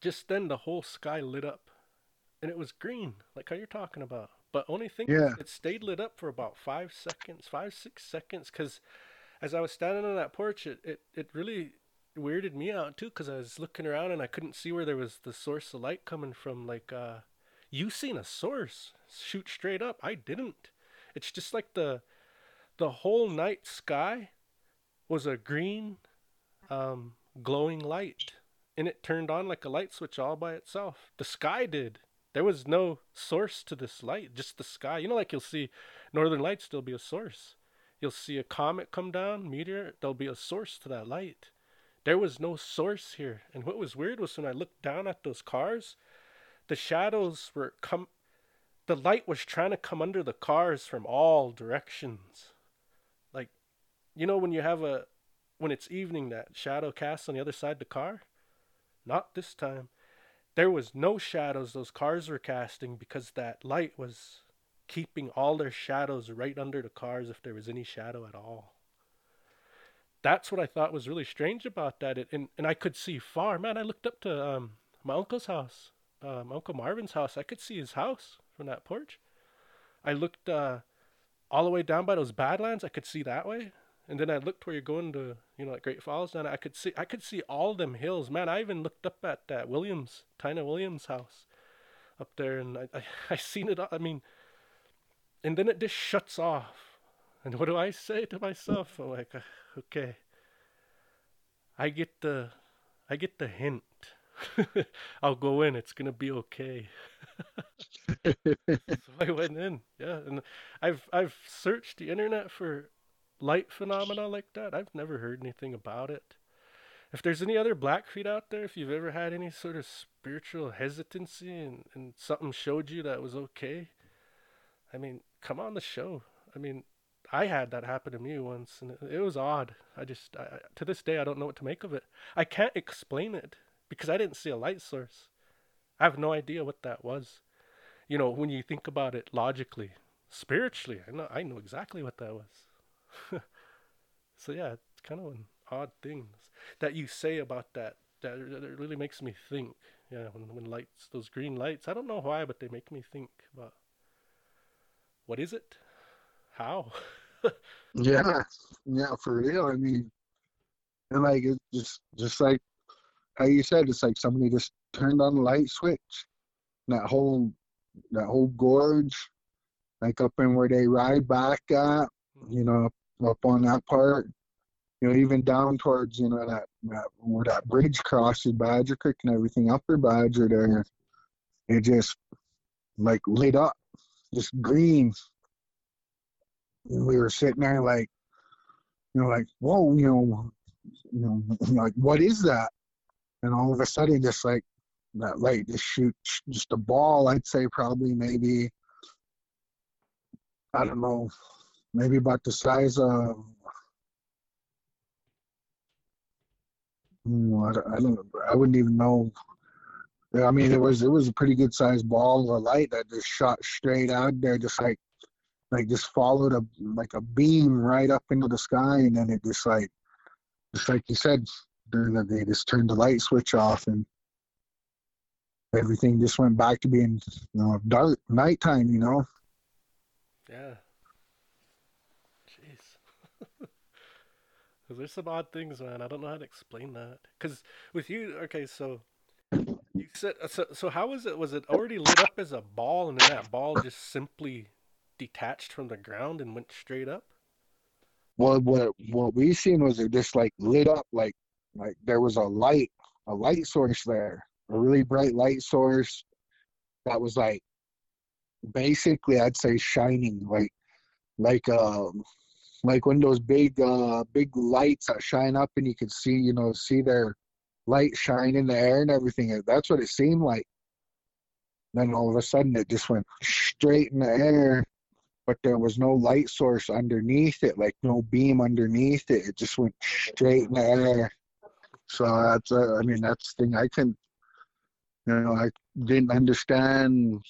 just then the whole sky lit up, and it was green, like how you're talking about. But only thing, Yeah. is it stayed lit up for about five seconds, five six seconds, because as I was standing on that porch, it it, it really weirded me out too, because I was looking around and I couldn't see where there was the source of light coming from. Like, uh, you seen a source shoot straight up? I didn't. It's just like the the whole night sky was a green, um, glowing light, and it turned on like a light switch all by itself. The sky did. There was no source to this light, just the sky. You know, like you'll see northern lights, there'll be a source. You'll see a comet come down, meteor, there'll be a source to that light. There was no source here. And what was weird was when I looked down at those cars, the shadows were come the light was trying to come under the cars from all directions. Like you know when you have a when it's evening that shadow casts on the other side of the car? Not this time. There was no shadows those cars were casting because that light was keeping all their shadows right under the cars if there was any shadow at all. That's what I thought was really strange about that. It, and, and I could see far. Man, I looked up to um, my uncle's house, my Uncle Marvin's house. I could see his house from that porch. I looked uh, all the way down by those Badlands. I could see that way. And then I looked where you're going to, you know, like Great Falls, and I could see, I could see all them hills. Man, I even looked up at that Williams, Tina Williams' house, up there, and I, I, [LAUGHS] I seen it. all- I mean, and then it just shuts off. And what do I say to myself? I'm like, "Uh, okay, I get the, I get the hint. [LAUGHS] I'll go in. It's gonna be okay. [LAUGHS] so I went in. Yeah, and I've I've searched the internet for light phenomena like that. I've never heard anything about it. If there's any other Blackfeet out there, if you've ever had any sort of spiritual hesitancy and, and something showed you that was okay, I mean, come on the show. I mean, I had that happen to me once, and it, was odd. I just, I, to this day, I don't know what to make of it. I can't explain it because I didn't see a light source. I have no idea what that was. You know, when you think about it logically, spiritually, I know, I know exactly what that was. [LAUGHS] so yeah, it's kind of an odd thing that you say about that. That that really makes me think. Yeah, when when lights, those green lights, I don't know why, but they make me think about what is it? How? [LAUGHS] yeah, yeah, for real. I mean, and like it's just just like how you said, it's like somebody just turned on the light switch. That whole that whole gorge, like up in where they ride back at, you know, up, on that part. You know, even down towards, you know, that, that where that bridge crosses Badger Creek and everything, upper Badger there, it just like lit up, just green. And we were sitting there like, you know, like, whoa, you know, you know, [LAUGHS] like what is that? And all of a sudden, just like that light just shoots just a ball. I'd say probably maybe, I don't know, maybe about the size of. mm, I don't, I don't, I wouldn't even know. I mean, it was it was a pretty good sized ball of light that just shot straight out there, just like like just followed a like a beam right up into the sky, and then it just like just like you said, during the they just turned the light switch off, and everything just went back to being you know dark nighttime. You know, Yeah. Jeez. [LAUGHS] there's some odd things, man. I don't know how to explain that. Because with you, okay, so you said, so, so how was it? Was it already lit up as a ball and then that ball just simply detached from the ground and went straight up? Well, what what we seen was it just like lit up like like there was a light a light source there, a really bright light source that was like basically I'd say shining like like um like when those big uh big lights that shine up and you can see you know see their light shine in the air and everything that's what it seemed like then all of a sudden it just went straight in the air but there was no light source underneath it like no beam underneath it it just went straight in the air so that's uh, i mean that's the thing i can you know i didn't understand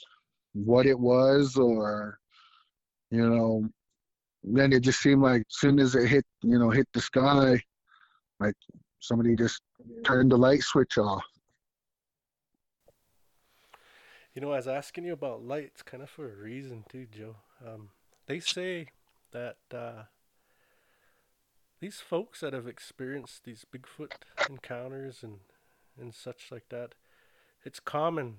what it was or you know then it just seemed like as soon as it hit, you know, hit the sky, like somebody just turned the light switch off. You know, I was asking you about lights kind of for a reason too, Joe. Um, they say that uh, these folks that have experienced these Bigfoot encounters and and such like that, it's common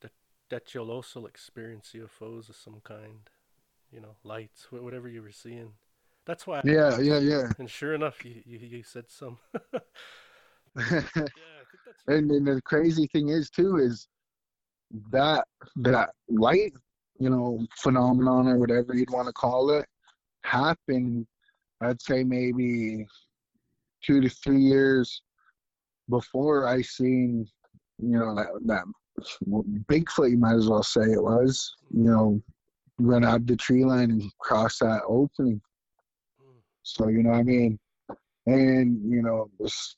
that that you'll also experience UFOs of some kind. You know, lights, whatever you were seeing. That's why. Yeah, yeah, yeah. And sure enough, you you, you said some. [LAUGHS] [LAUGHS] yeah, and, and the crazy thing is too is that that light, you know, phenomenon or whatever you'd want to call it, happened. I'd say maybe two to three years before I seen, you know, that that Bigfoot. You might as well say it was, you know, run out the tree line and cross that opening. So you know, I mean, and you know, this,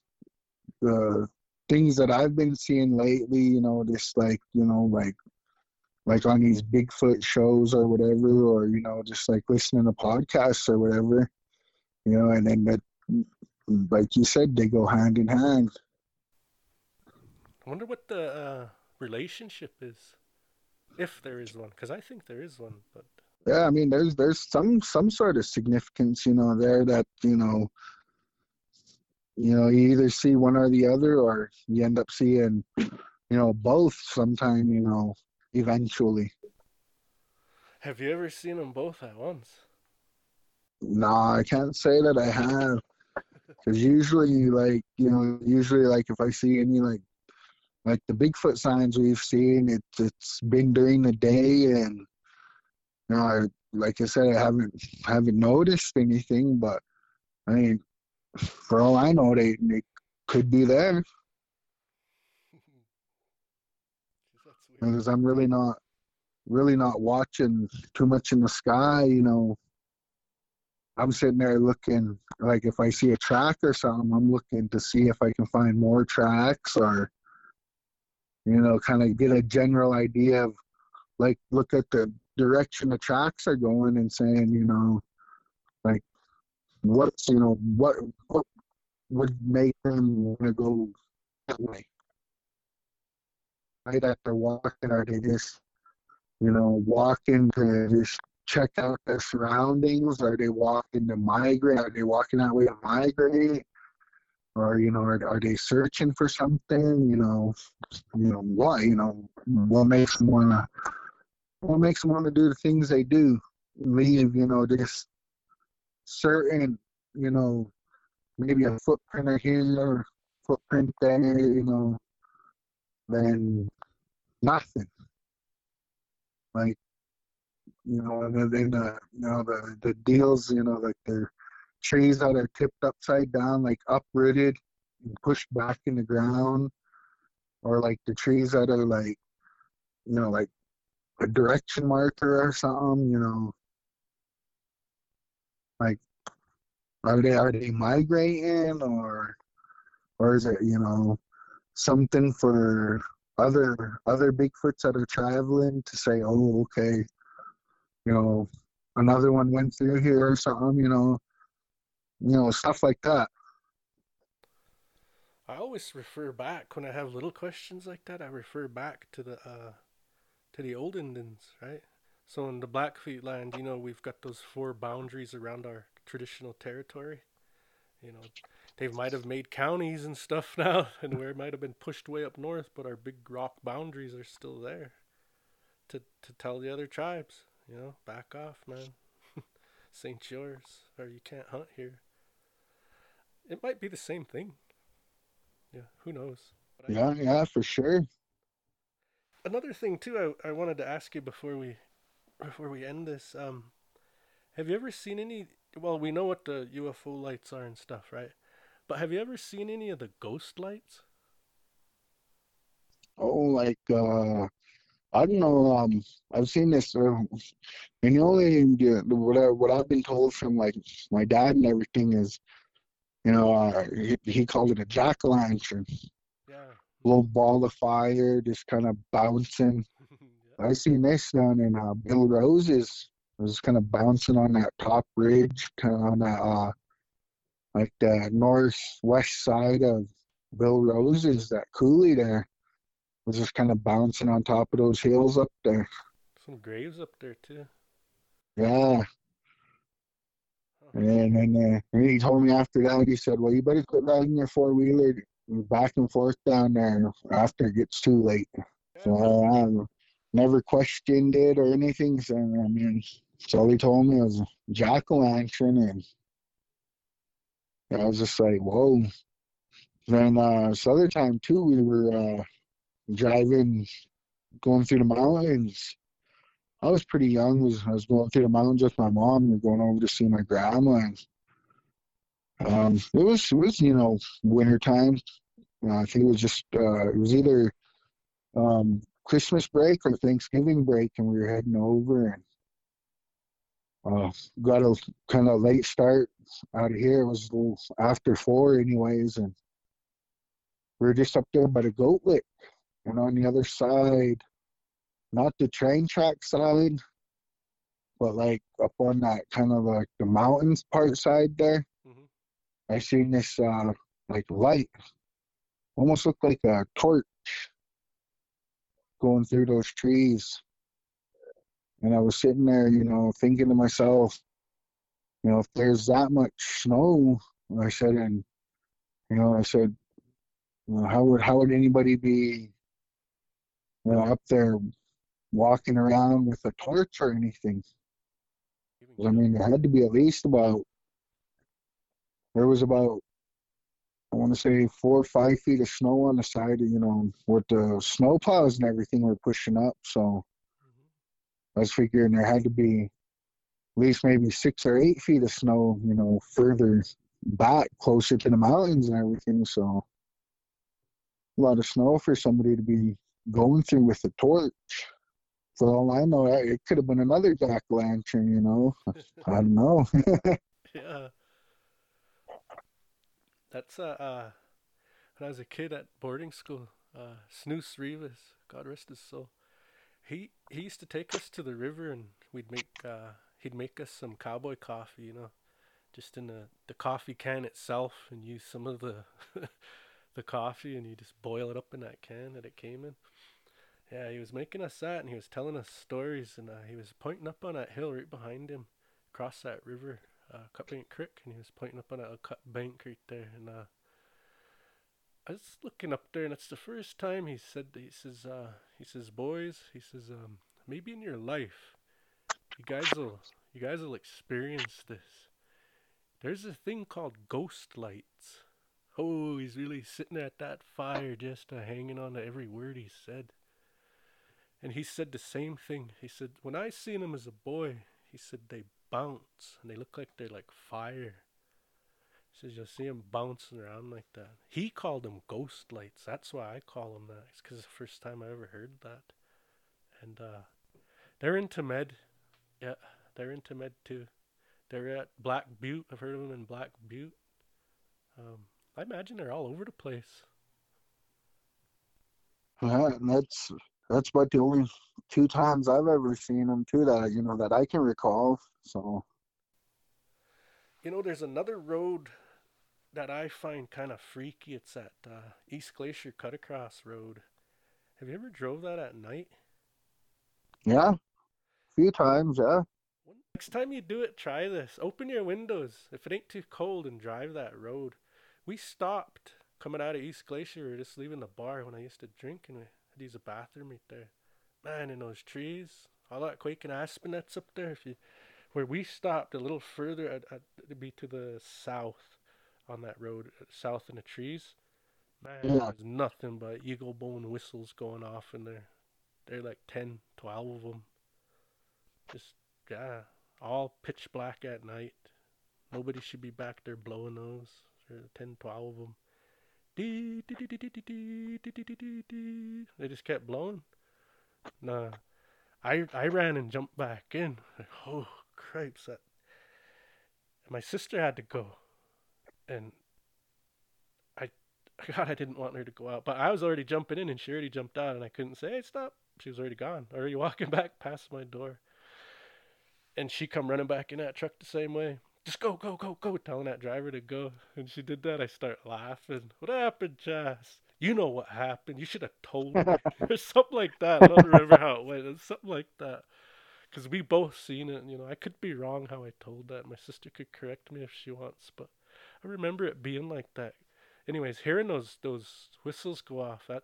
the things that I've been seeing lately, you know, just like, you know, like like on these Bigfoot shows or whatever, or, you know, just like listening to podcasts or whatever, you know, and then that like you said, they go hand in hand. I wonder what the uh, relationship is, if there is one, because I think there is one. But yeah, I mean, there's there's some some sort of significance, you know, there that you know you know you either see one or the other or you end up seeing you know both sometime you know eventually. Have you ever seen them both at once? No i can't say that i have. Because usually like you know usually like if i see any like like the bigfoot signs we've seen it's it's been during the day and you know I, like i said i haven't haven't noticed anything but i mean for all I know, they, they could be there. Because I'm really not, really not watching too much in the sky. You know, I'm sitting there looking like if I see a track or something, I'm looking to see if I can find more tracks or, you know, kind of get a general idea of, like, look at the direction the tracks are going and saying, you know, like what's you know what what would make them want to go that way right after walking are they just you know walking to just check out their surroundings. Are they walking to migrate? Are they walking that way to migrate? Or you know are, are they searching for something? You know you know what you know what makes them want to what makes them want to do the things they do? Leave you know just certain, you know, maybe a footprint or here or footprint there, you know, then nothing. Like, you know, and then the, uh, you know, the, the deals, you know, like the trees that are tipped upside down, like uprooted and pushed back in the ground, or like the trees that are like, you know, like a direction marker or something, you know, like, are they are they migrating or or is it you know something for other other Bigfoots that are traveling to say, oh, okay, you know, another one went through here or something, you know, you know, stuff like that. I always refer back when I have little questions like that. I refer back to the uh, to the old Indians, right? So in the Blackfeet land, you know, we've got those four boundaries around our traditional territory. You know, they might have made counties and stuff [LAUGHS] now, and where it might have been pushed way up north, but our big rock boundaries are still there to to tell the other tribes, you know, back off, man. [LAUGHS] St. yours, or you can't hunt here. It might be the same thing. Yeah, who knows? yeah, yeah, for sure. Another thing too, I, I wanted to ask you before we before we end this, um, have you ever seen any? Well, we know what the UFO lights are and stuff, right? But have you ever seen any of the ghost lights? Oh, like uh, I don't know. Um, I've seen this. Uh, and the only uh, what I, what I've been told from like my dad and everything is, you know, uh, he, he called it a jack o' lantern. Yeah. Little ball of fire, just kind of bouncing. [LAUGHS] I seen this down in uh, Bill Rose's was kind of bouncing on that top ridge, kind of on that uh, like the northwest side of Bill Rose's, that coulee there. Was just kind of bouncing on top of those hills up there. Some graves up there too. Yeah. And then uh, and he told me after that, he said, "Well, you better quit riding your four wheeler back and forth down there after it gets too late." So I um, never questioned it or anything. So I mean, so he told me was jack o' lantern, and I was just like, "Whoa." Then uh, this other time too, we were uh, driving, going through the mountains. I was pretty young. Was I was going through the mountains with my mom. We are going over to see my grandma. And, um, it was it was you know winter time. Uh, I think it was just uh, it was either um, Christmas break or Thanksgiving break, and we were heading over and uh, got a kind of late start out of here. It was a little after four, anyways, and we were just up there by the goat lick, and on the other side not the train track side, but like up on that kind of like the mountains part side there. Mm-hmm. I seen this uh like light, almost looked like a torch going through those trees. And I was sitting there, you know, thinking to myself, you know, if there's that much snow, I said, and you know, I said, you know, how would how would anybody be, you know, up there walking around with a torch or anything. I mean, there had to be at least about, there was about, I want to say four or five feet of snow on the side, of, you know, with the snow plows and everything were pushing up. So. I was figuring there had to be at least maybe six or eight feet of snow, you know, further back, closer to the mountains and everything. So a lot of snow for somebody to be going through with a torch for all I know, it could have been another jack lantern. You know, [LAUGHS] I don't know. [LAUGHS] yeah, that's uh, uh, when I was a kid at boarding school. Uh, Snooze Rivas, God rest his soul. He he used to take us to the river and we'd make uh, he'd make us some cowboy coffee, you know, just in the the coffee can itself and use some of the [LAUGHS] the coffee and you just boil it up in that can that it came in. Yeah, he was making us that, and he was telling us stories, and uh, he was pointing up on that hill right behind him, across that river, uh, Cutbank Creek, and he was pointing up on a cut bank right there, and uh, I was looking up there, and it's the first time he said, he says, uh, he says, boys, he says, um, maybe in your life, you guys will, you guys will experience this. There's a thing called ghost lights. Oh, he's really sitting at that fire, just uh, hanging on to every word he said. And he said the same thing. He said, when I seen them as a boy, he said they bounce and they look like they're like fire. Says you'll see them bouncing around like that. He called them ghost lights. That's why I call them that. It's because the first time I ever heard that. And uh, they're into med. Yeah, they're into med too. They're at Black Butte. I've heard of them in Black Butte. Um, I imagine they're all over the place. Yeah, and that's that's about the only two times I've ever seen them too that you know that I can recall. So, you know, there's another road that I find kind of freaky. It's that uh, East Glacier Cut Across Road. Have you ever drove that at night? Yeah, a few times. Yeah. Next time you do it, try this. Open your windows if it ain't too cold and drive that road. We stopped coming out of East Glacier. We were just leaving the bar when I used to drink, and we I'd use a bathroom right there. Man, in those trees, all that quaking aspen that's up there. If you, where we stopped a little further, to be to the south on that road, uh, south in the trees. Man, yeah. there's nothing but eagle bone whistles going off in there. They're like 10, 12 of them. Just, yeah, all pitch black at night. Nobody should be back there blowing those. There's 10, 12 of them. They just kept blowing. Nah. I I ran and jumped back in. Oh, cripes. That. my sister had to go. And I, [LAUGHS] God, I didn't want her to go out. But I was already jumping in and she already jumped out and I couldn't say, hey, stop. She was already gone. Already walking [LAUGHS] back past my door. and she come running back in that truck the same way. Just go, go, go, go, telling that driver to go. And she did that. I start laughing. What happened, Jazz? You know what happened. You should have told me. [LAUGHS] or something like that. I don't remember how it went. It was something like that. Because we both seen it. You know, I could be wrong how I told that. My sister could correct me if she wants. But I remember it being like that. Anyways, hearing those those whistles go off, that,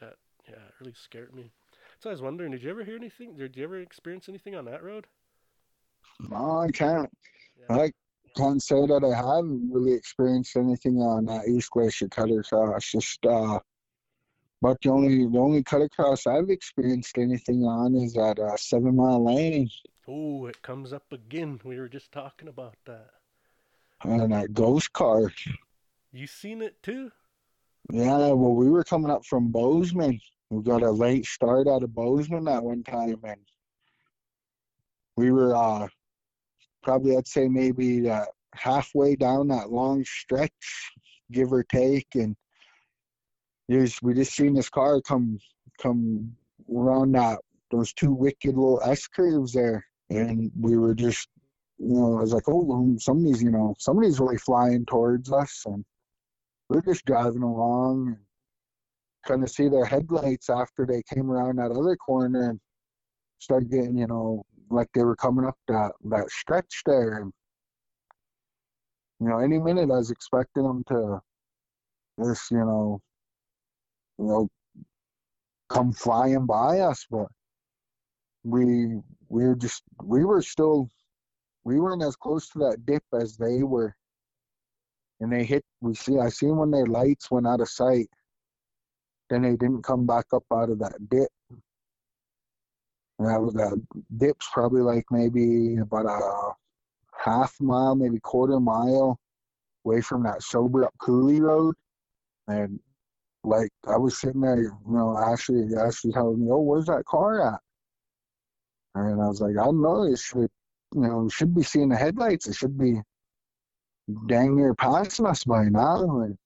that yeah, it really scared me. So I was wondering, did you ever hear anything? Did you ever experience anything on that road? No, I can't. Yeah. I can't say that I haven't really experienced anything on that East Glacier cutter it's Just uh, but the only the only cutter cross I've experienced anything on is at uh, Seven Mile Lane Oh, it comes up again. We were just talking about that. And that ghost car. You seen it too? Yeah, well, we were coming up from Bozeman. We got a late start out of Bozeman that one time, and we were uh, probably, I'd say, maybe uh, halfway down that long stretch, give or take, and there's, we just seen this car come come around that those two wicked little S curves there, and we were just, you know, I was like, oh, somebody's, you know, somebody's really flying towards us, and we're just driving along and kind of see their headlights after they came around that other corner and started getting, you know, like they were coming up that that stretch there. And, you know, any minute I was expecting them to just, you know, you know, come flying by us, but we we were just we were still we weren't as close to that dip as they were. And they hit we see I seen when their lights went out of sight then they didn't come back up out of that dip. And that was that dip's probably like maybe about a half mile maybe quarter mile away from that sober up Coulee Road. And like I was sitting there you know Ashley Ashley telling me oh where's that car at? And I was like I don't know it should you know should be seeing the headlights it should be dang near passing us by now and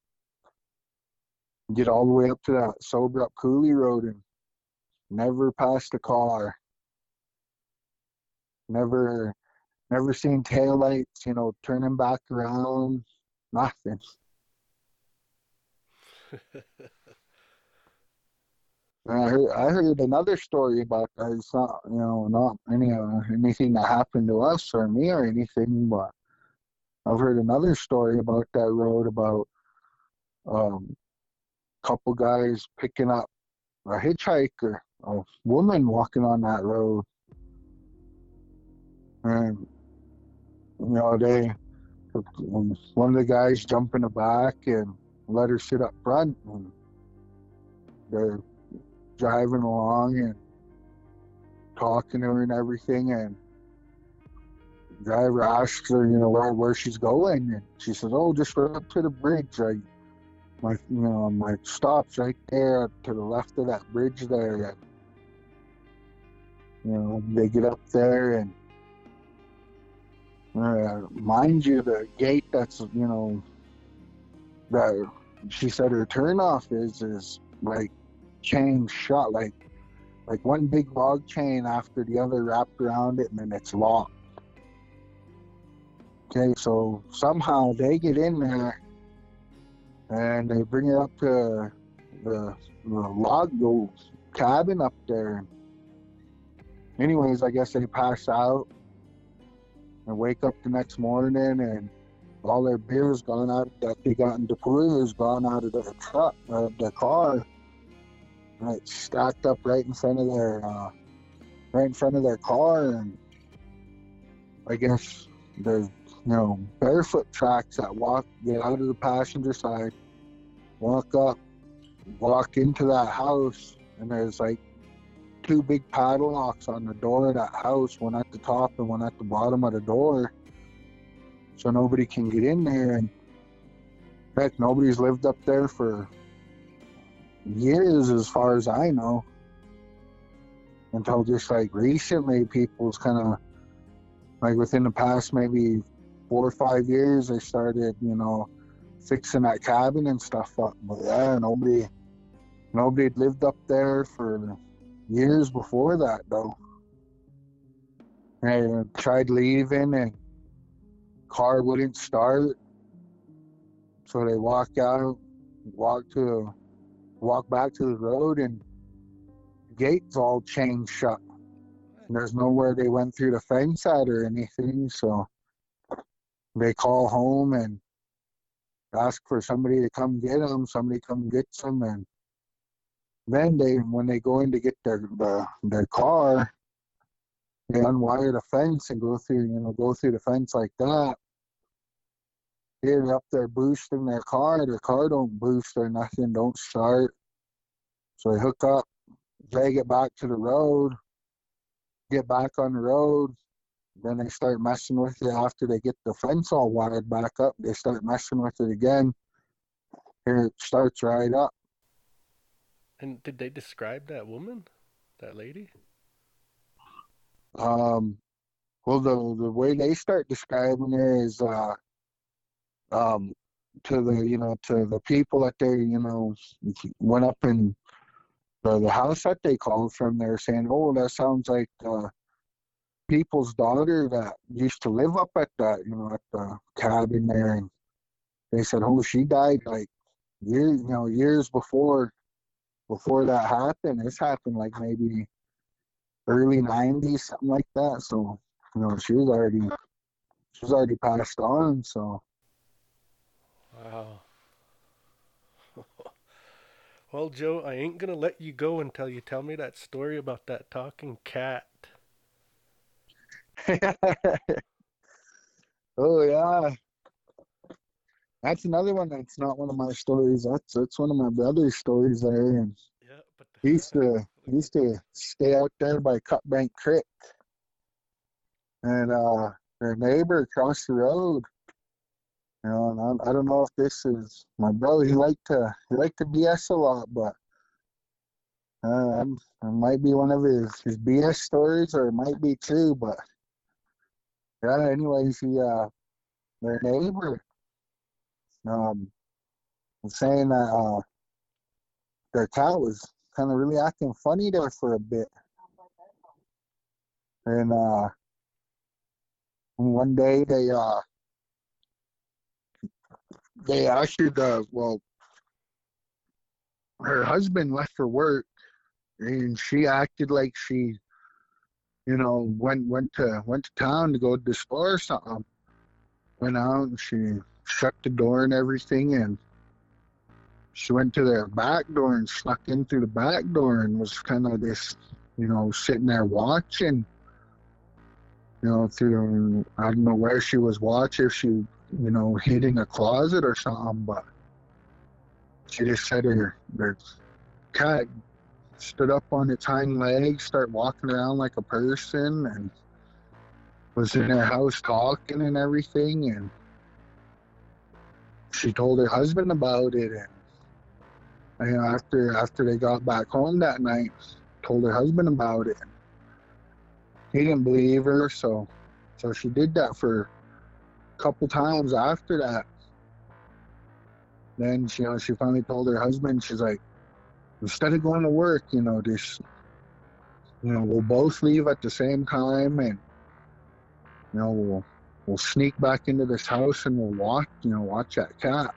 get all the way up to that sober up Coulee Road and never passed a car. Never never seen taillights, you know, turning back around, nothing. [LAUGHS] I heard I heard another story about that. It's not you know, not any uh, anything that happened to us or me or anything, but I've heard another story about that road about um couple guys picking up a hitchhiker, a woman walking on that road. And you know, they one of the guys jumped in the back and let her sit up front and they're driving along and talking to her and everything and driver asked her, you know, where, where she's going, and she says, "Oh, just right up to the bridge. I, my, you know, my stop's right there to the left of that bridge there." And, you know, they get up there, and uh, mind you, the gate that's, you know, that she said her turnoff is is like chain shut, like like one big log chain after the other wrapped around it, and then it's locked. Okay, so somehow they get in there and they bring it up to the, the log the cabin up there. Anyways, I guess they pass out and wake up the next morning and all their beer's gone out that they got in Dupuyer is gone out of their truck, uh, their car. Right, stacked up right in front of their, uh, right in front of their car, and I guess there's you know, barefoot tracks that walk, get out of the passenger side, walk up, walk into that house, and there's like two big padlocks on the door of that house, one at the top and one at the bottom of the door. So nobody can get in there. And heck, nobody's lived up there for years, as far as I know. Until just like recently, people's kind of like within the past maybe four or five years, they started, you know, fixing that cabin and stuff up. But yeah, nobody, nobody lived up there for years before that, though. I tried leaving and car wouldn't start. So they walk out, walk to, walk back to the road, and gates all chained shut. And There's nowhere they went through the fence at or anything. So they call home and ask for somebody to come get them. Somebody come get them, and then they, when they go in to get their the, their car, they unwire the fence and go through, you know, go through the fence like that. They're up there boosting their car. Their car don't boost or nothing, don't start. So they hook up, drag it back to the road, get back on the road. Then they start messing with it after they get the fence all wired back up. They start messing with it again. Here it starts right up. And did they describe that woman, that lady? Um, well, the the way they start describing her is, uh, um, to the you know to the people that they you know went up in the, the house that they called from. They're saying, "Oh, that sounds like uh, people's daughter that used to live up at that you know at the cabin there." And they said, "Oh, she died like years you know years before before that happened. This happened like maybe." early '90s, something like that. So, you know, she was already she was already passed on. So, wow. [LAUGHS] well, Joe, I ain't gonna let you go until you tell me that story about that talking cat. [LAUGHS] oh yeah, that's another one. That's not one of my stories. That's that's one of my brother's stories there, and yeah, but he used to he used to stay out there by Cutbank Creek, and uh, their neighbor across the road. You know, and I, I don't know if this is my brother. He liked to he liked to BS a lot, but uh, it might be one of his his BS stories, or it might be true. But yeah, anyways, he uh, their neighbor um was saying that uh, their cat was kind of really acting funny there for a bit. And uh, one day they uh, they actually uh, well, her husband left for work, and she acted like she, you know, went went to went to town to go to the store or something. Went out and she shut the door and everything, and she went to their back door and snuck in through the back door and was kind of this you know, sitting there watching. You know, through I don't know where she was watching, if she, you know, hitting a closet or something, but she just said her her cat stood up on its hind legs, started walking around like a person, and was in her house talking and everything, and she told her husband about it, and you know, after after they got back home that night, told her husband about it. He didn't believe her, so so she did that for couple times after that. Then she, you know, she finally told her husband, she's like, instead of going to work, you know, just you know, we'll both leave at the same time and you know, we'll we'll sneak back into this house and we'll watch, you know, watch that cat.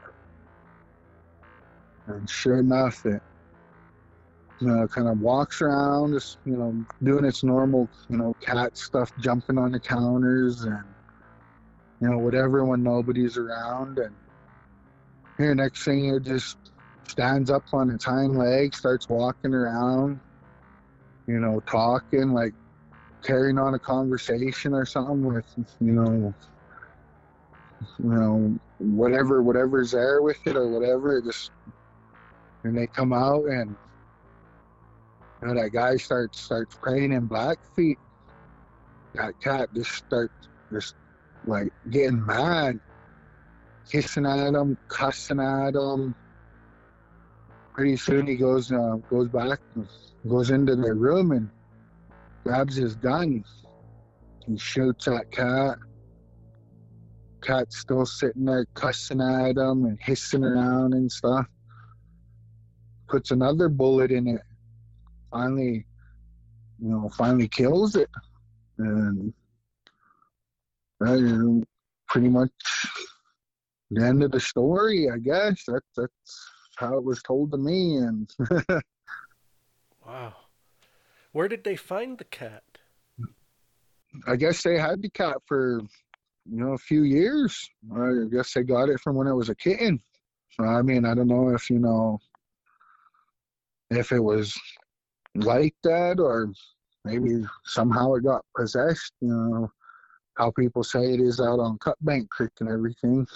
And sure enough, it you know, kind of walks around, just you know, doing its normal, you know, cat stuff, jumping on the counters and you know, whatever when nobody's around. And here, next thing, it just stands up on its hind legs, starts walking around, you know, talking, like carrying on a conversation or something with, you know, you know, whatever, whatever's there with it or whatever. It just and they come out and you know, that guy starts starts praying in Blackfeet. That cat just starts just like getting mad, kissing at him, cussing at him. Pretty soon he goes uh, goes back, goes into their room and grabs his gun. He shoots that cat. Cat's still sitting there cussing at him and hissing around and stuff puts another bullet in it, finally, you know, finally kills it. And uh, pretty much the end of the story, I guess. That's that's how it was told to me, and [LAUGHS] Wow. Where did they find the cat? I guess they had the cat for you know a few years. I guess they got it from when it was a kitten. I mean, I don't know if you know if it was like that or maybe somehow it got possessed. You know how people say it is out on Cutbank Creek and everything.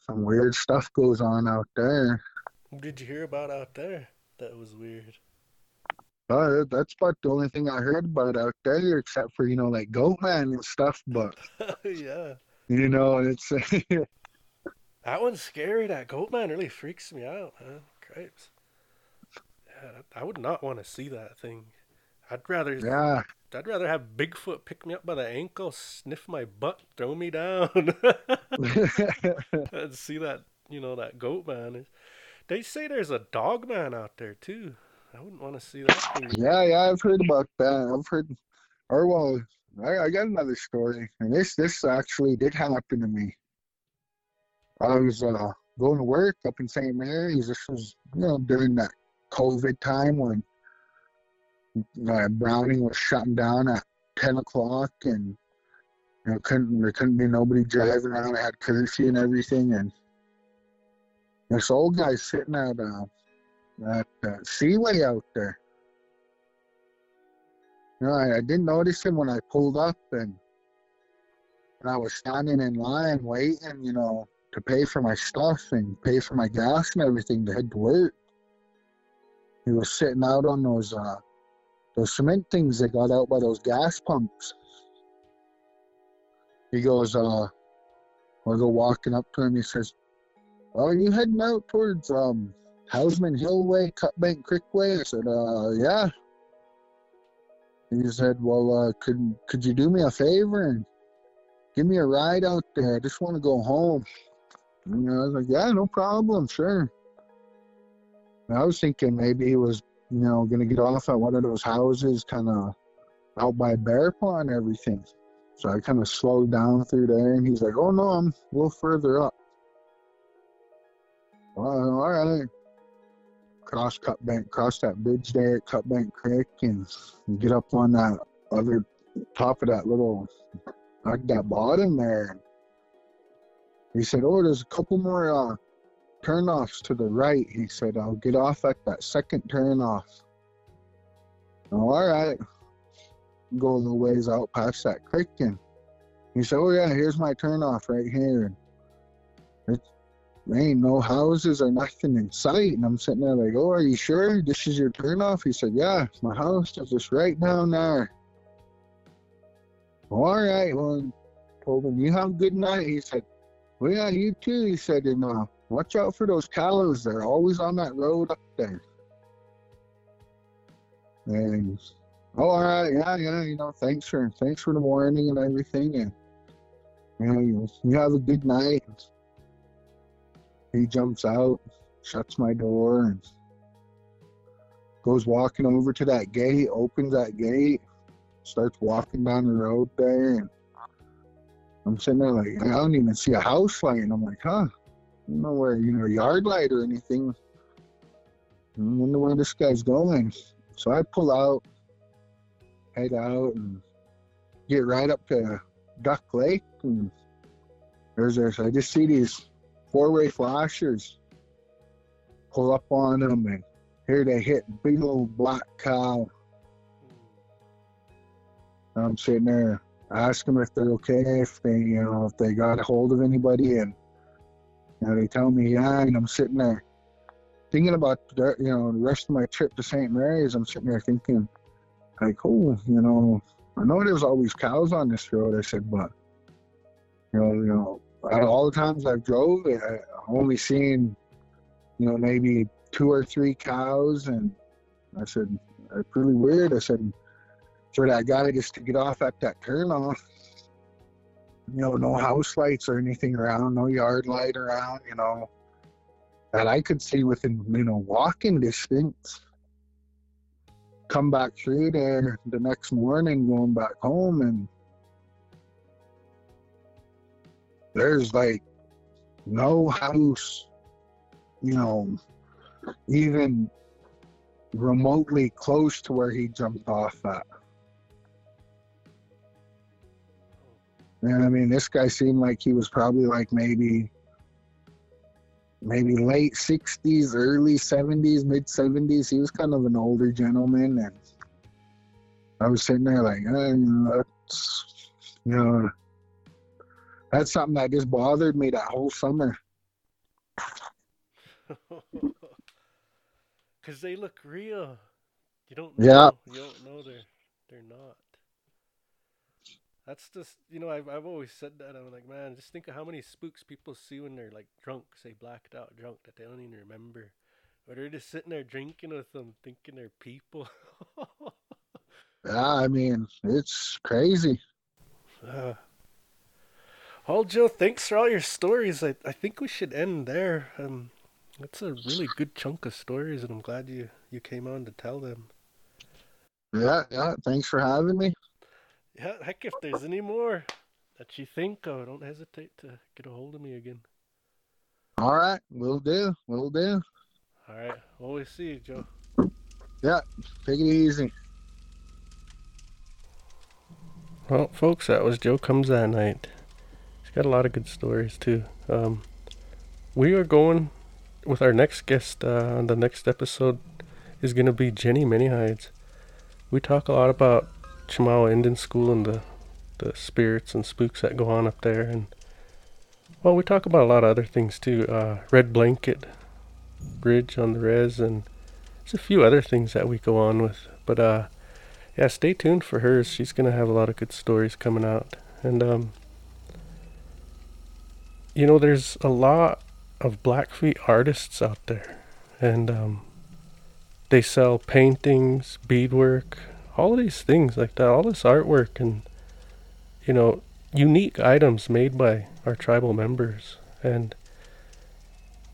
Some weird stuff goes on out there. What did you hear about out there? That was weird. Uh, that's about the only thing I heard about out there, except for you know like Goatman and stuff. But [LAUGHS] yeah. you know, it's [LAUGHS] That one's scary. That goat man really freaks me out, man. Cripes. Yeah, I would not want to see that thing. I'd rather yeah, I'd rather have Bigfoot pick me up by the ankle, sniff my butt, throw me down, [LAUGHS] and see that you know that goat man. They say there's a dog man out there too. I wouldn't want to see that thing. yeah, yeah. I've heard about that. I've heard, or well, I, I got another story, and this this actually did happen to me. I was uh, going to work up in St. Mary's. This was you know during that COVID time when uh, Browning was shutting down at ten o'clock, and you know couldn't there couldn't be nobody driving around. I had curfew and everything, and this old guy sitting at uh, at uh, Seaway out there. You know, I, I didn't notice him when I pulled up, and and I was standing in line waiting, you know, to pay for my stuff and pay for my gas and everything to head to work. He was sitting out on those uh, those cement things they got out by those gas pumps. He goes, uh, I go walking up to him. He says, "Oh, are you heading out towards um, Houseman Hill Way, Cutbank Creek Way?" I said, "Uh, yeah." He said, "Well, uh, could could you do me a favor and give me a ride out there? I just want to go home." And I was like, "Yeah, no problem, sure." And I was thinking maybe he was, you know, gonna get off at one of those houses, kind of out by Bear Pond and everything. So I kind of slowed down through there, and he's like, "Oh no, I'm a little further up." Well, all right. Cross Cutbank, cross that bridge there at Cut Bank Creek, and get up on that other top of that little, like that bottom there. He said, "Oh, there's a couple more uh, turnoffs to the right." He said, "I'll get off at that second turnoff." Oh, all right. Go a little ways out past that creek, and he said, "Oh yeah, here's my turnoff right here." It's, there ain't no houses or nothing in sight, and I'm sitting there like, "Oh, are you sure this is your turnoff?" He said, "Yeah, my house is just right down there." All right, well, told him, "You have a good night." He said, "Well, yeah, you too." He said, "And uh, watch out for those cows. They're always on that road up there." And oh, all right, yeah, yeah, you know, thanks for thanks for the warning and everything, and you know, you, you have a good night. He jumps out, shuts my door, and goes walking over to that gate, opens that gate, starts walking down the road there, and I'm sitting there like, I don't even see a house light, and I'm like, huh, I where, you know, yard light or anything. I wonder where this guy's going. So I pull out, head out, and get right up to Duck Lake, and there's this. I just see these four-way flashers pull up on them, and here they hit big old black cow. I'm sitting there, ask them if they're okay, if they, you know, if they got a hold of anybody, and you know, they tell me yeah, and I'm sitting there thinking about the, you know the rest of my trip to St. Mary's. I'm sitting there thinking, like, oh, you know, I know there's always cows on this road. I said, but you know, you know, out of all the times I've drove, I only seen, you know, maybe two or three cows, and I said, it's really weird. I said, for that guy just to get off at that turnoff, you know, no house lights or anything around, no yard light around, you know, that I could see within, you know, walking distance. Come back through there the next morning, going back home, and there's like no house, you know, even remotely close to where he jumped off at. And I mean, this guy seemed like he was probably like maybe, maybe late 60s, early 70s, mid 70s. He was kind of an older gentleman. And I was sitting there like, eh, you know, that's, you know, that's something that just bothered me that whole summer. [LAUGHS] Cause they look real. You don't Yeah. You don't know they're they're not. That's just you know I've I've always said that I'm like man just think of how many spooks people see when they're like drunk say blacked out drunk that they don't even remember or they're just sitting there drinking with them thinking they're people. [LAUGHS] Yeah, I mean, it's crazy. uh, well, Joe, thanks for all your stories. I I think we should end there. Um, that's a really good chunk of stories, and I'm glad you you came on to tell them. Yeah, yeah. Thanks for having me. Yeah, heck, if there's any more that you think of, don't hesitate to get a hold of me again. All right, we'll do. We'll do. All right, always see you, Joe. Yeah, take it easy. Well, folks, that was Joe Comes At Night. He's got a lot of good stories, too. Um, we are going with our next guest uh, on the next episode is going to be Jenny Manyhides. We talk a lot about Chemawa Indian School and the, the spirits and spooks that go on up there. And, well, we talk about a lot of other things, too. Uh, Red Blanket Bridge on the res, and there's a few other things that we go on with. But, uh, yeah, stay tuned for hers. She's gonna have a lot of good stories coming out, and um, you know, there's a lot of Blackfeet artists out there, and um, they sell paintings, beadwork, all these things like that, all this artwork, and you know, unique items made by our tribal members, and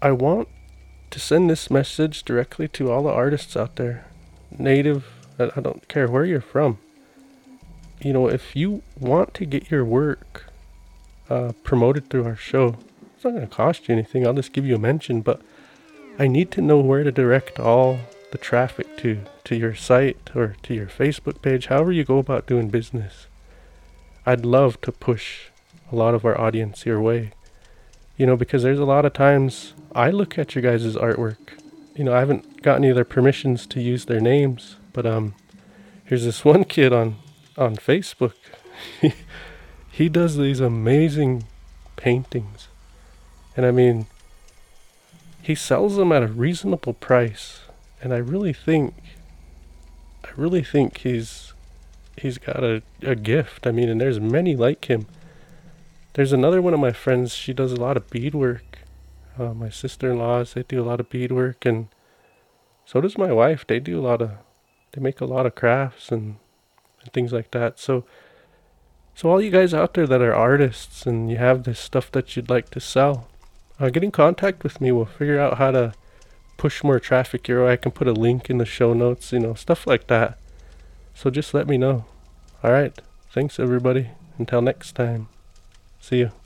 I want to send this message directly to all the artists out there, native I don't care where you're from. You know, if you want to get your work uh, promoted through our show, it's not going to cost you anything. I'll just give you a mention, but I need to know where to direct all the traffic to to your site or to your Facebook page, however you go about doing business. I'd love to push a lot of our audience your way. You know, because there's a lot of times I look at your guys' artwork. You know, I haven't gotten any of their permissions to use their names, but um, here's this [LAUGHS] one kid on on Facebook. [LAUGHS] he does these amazing paintings, and I mean, he sells them at a reasonable price, and I really think, I really think he's he's got a, a gift. I mean, and there's many like him. There's another one of my friends. She does a lot of beadwork. Uh, my sister-in-laws they do a lot of beadwork, and so does my wife. They do a lot of they make a lot of crafts and, and things like that. So so all you guys out there that are artists and you have this stuff that you'd like to sell, uh, get in contact with me. We'll figure out how to push more traffic your way. I can put a link in the show notes, you know, stuff like that. So just let me know. All right. Thanks everybody. Until next time. See you.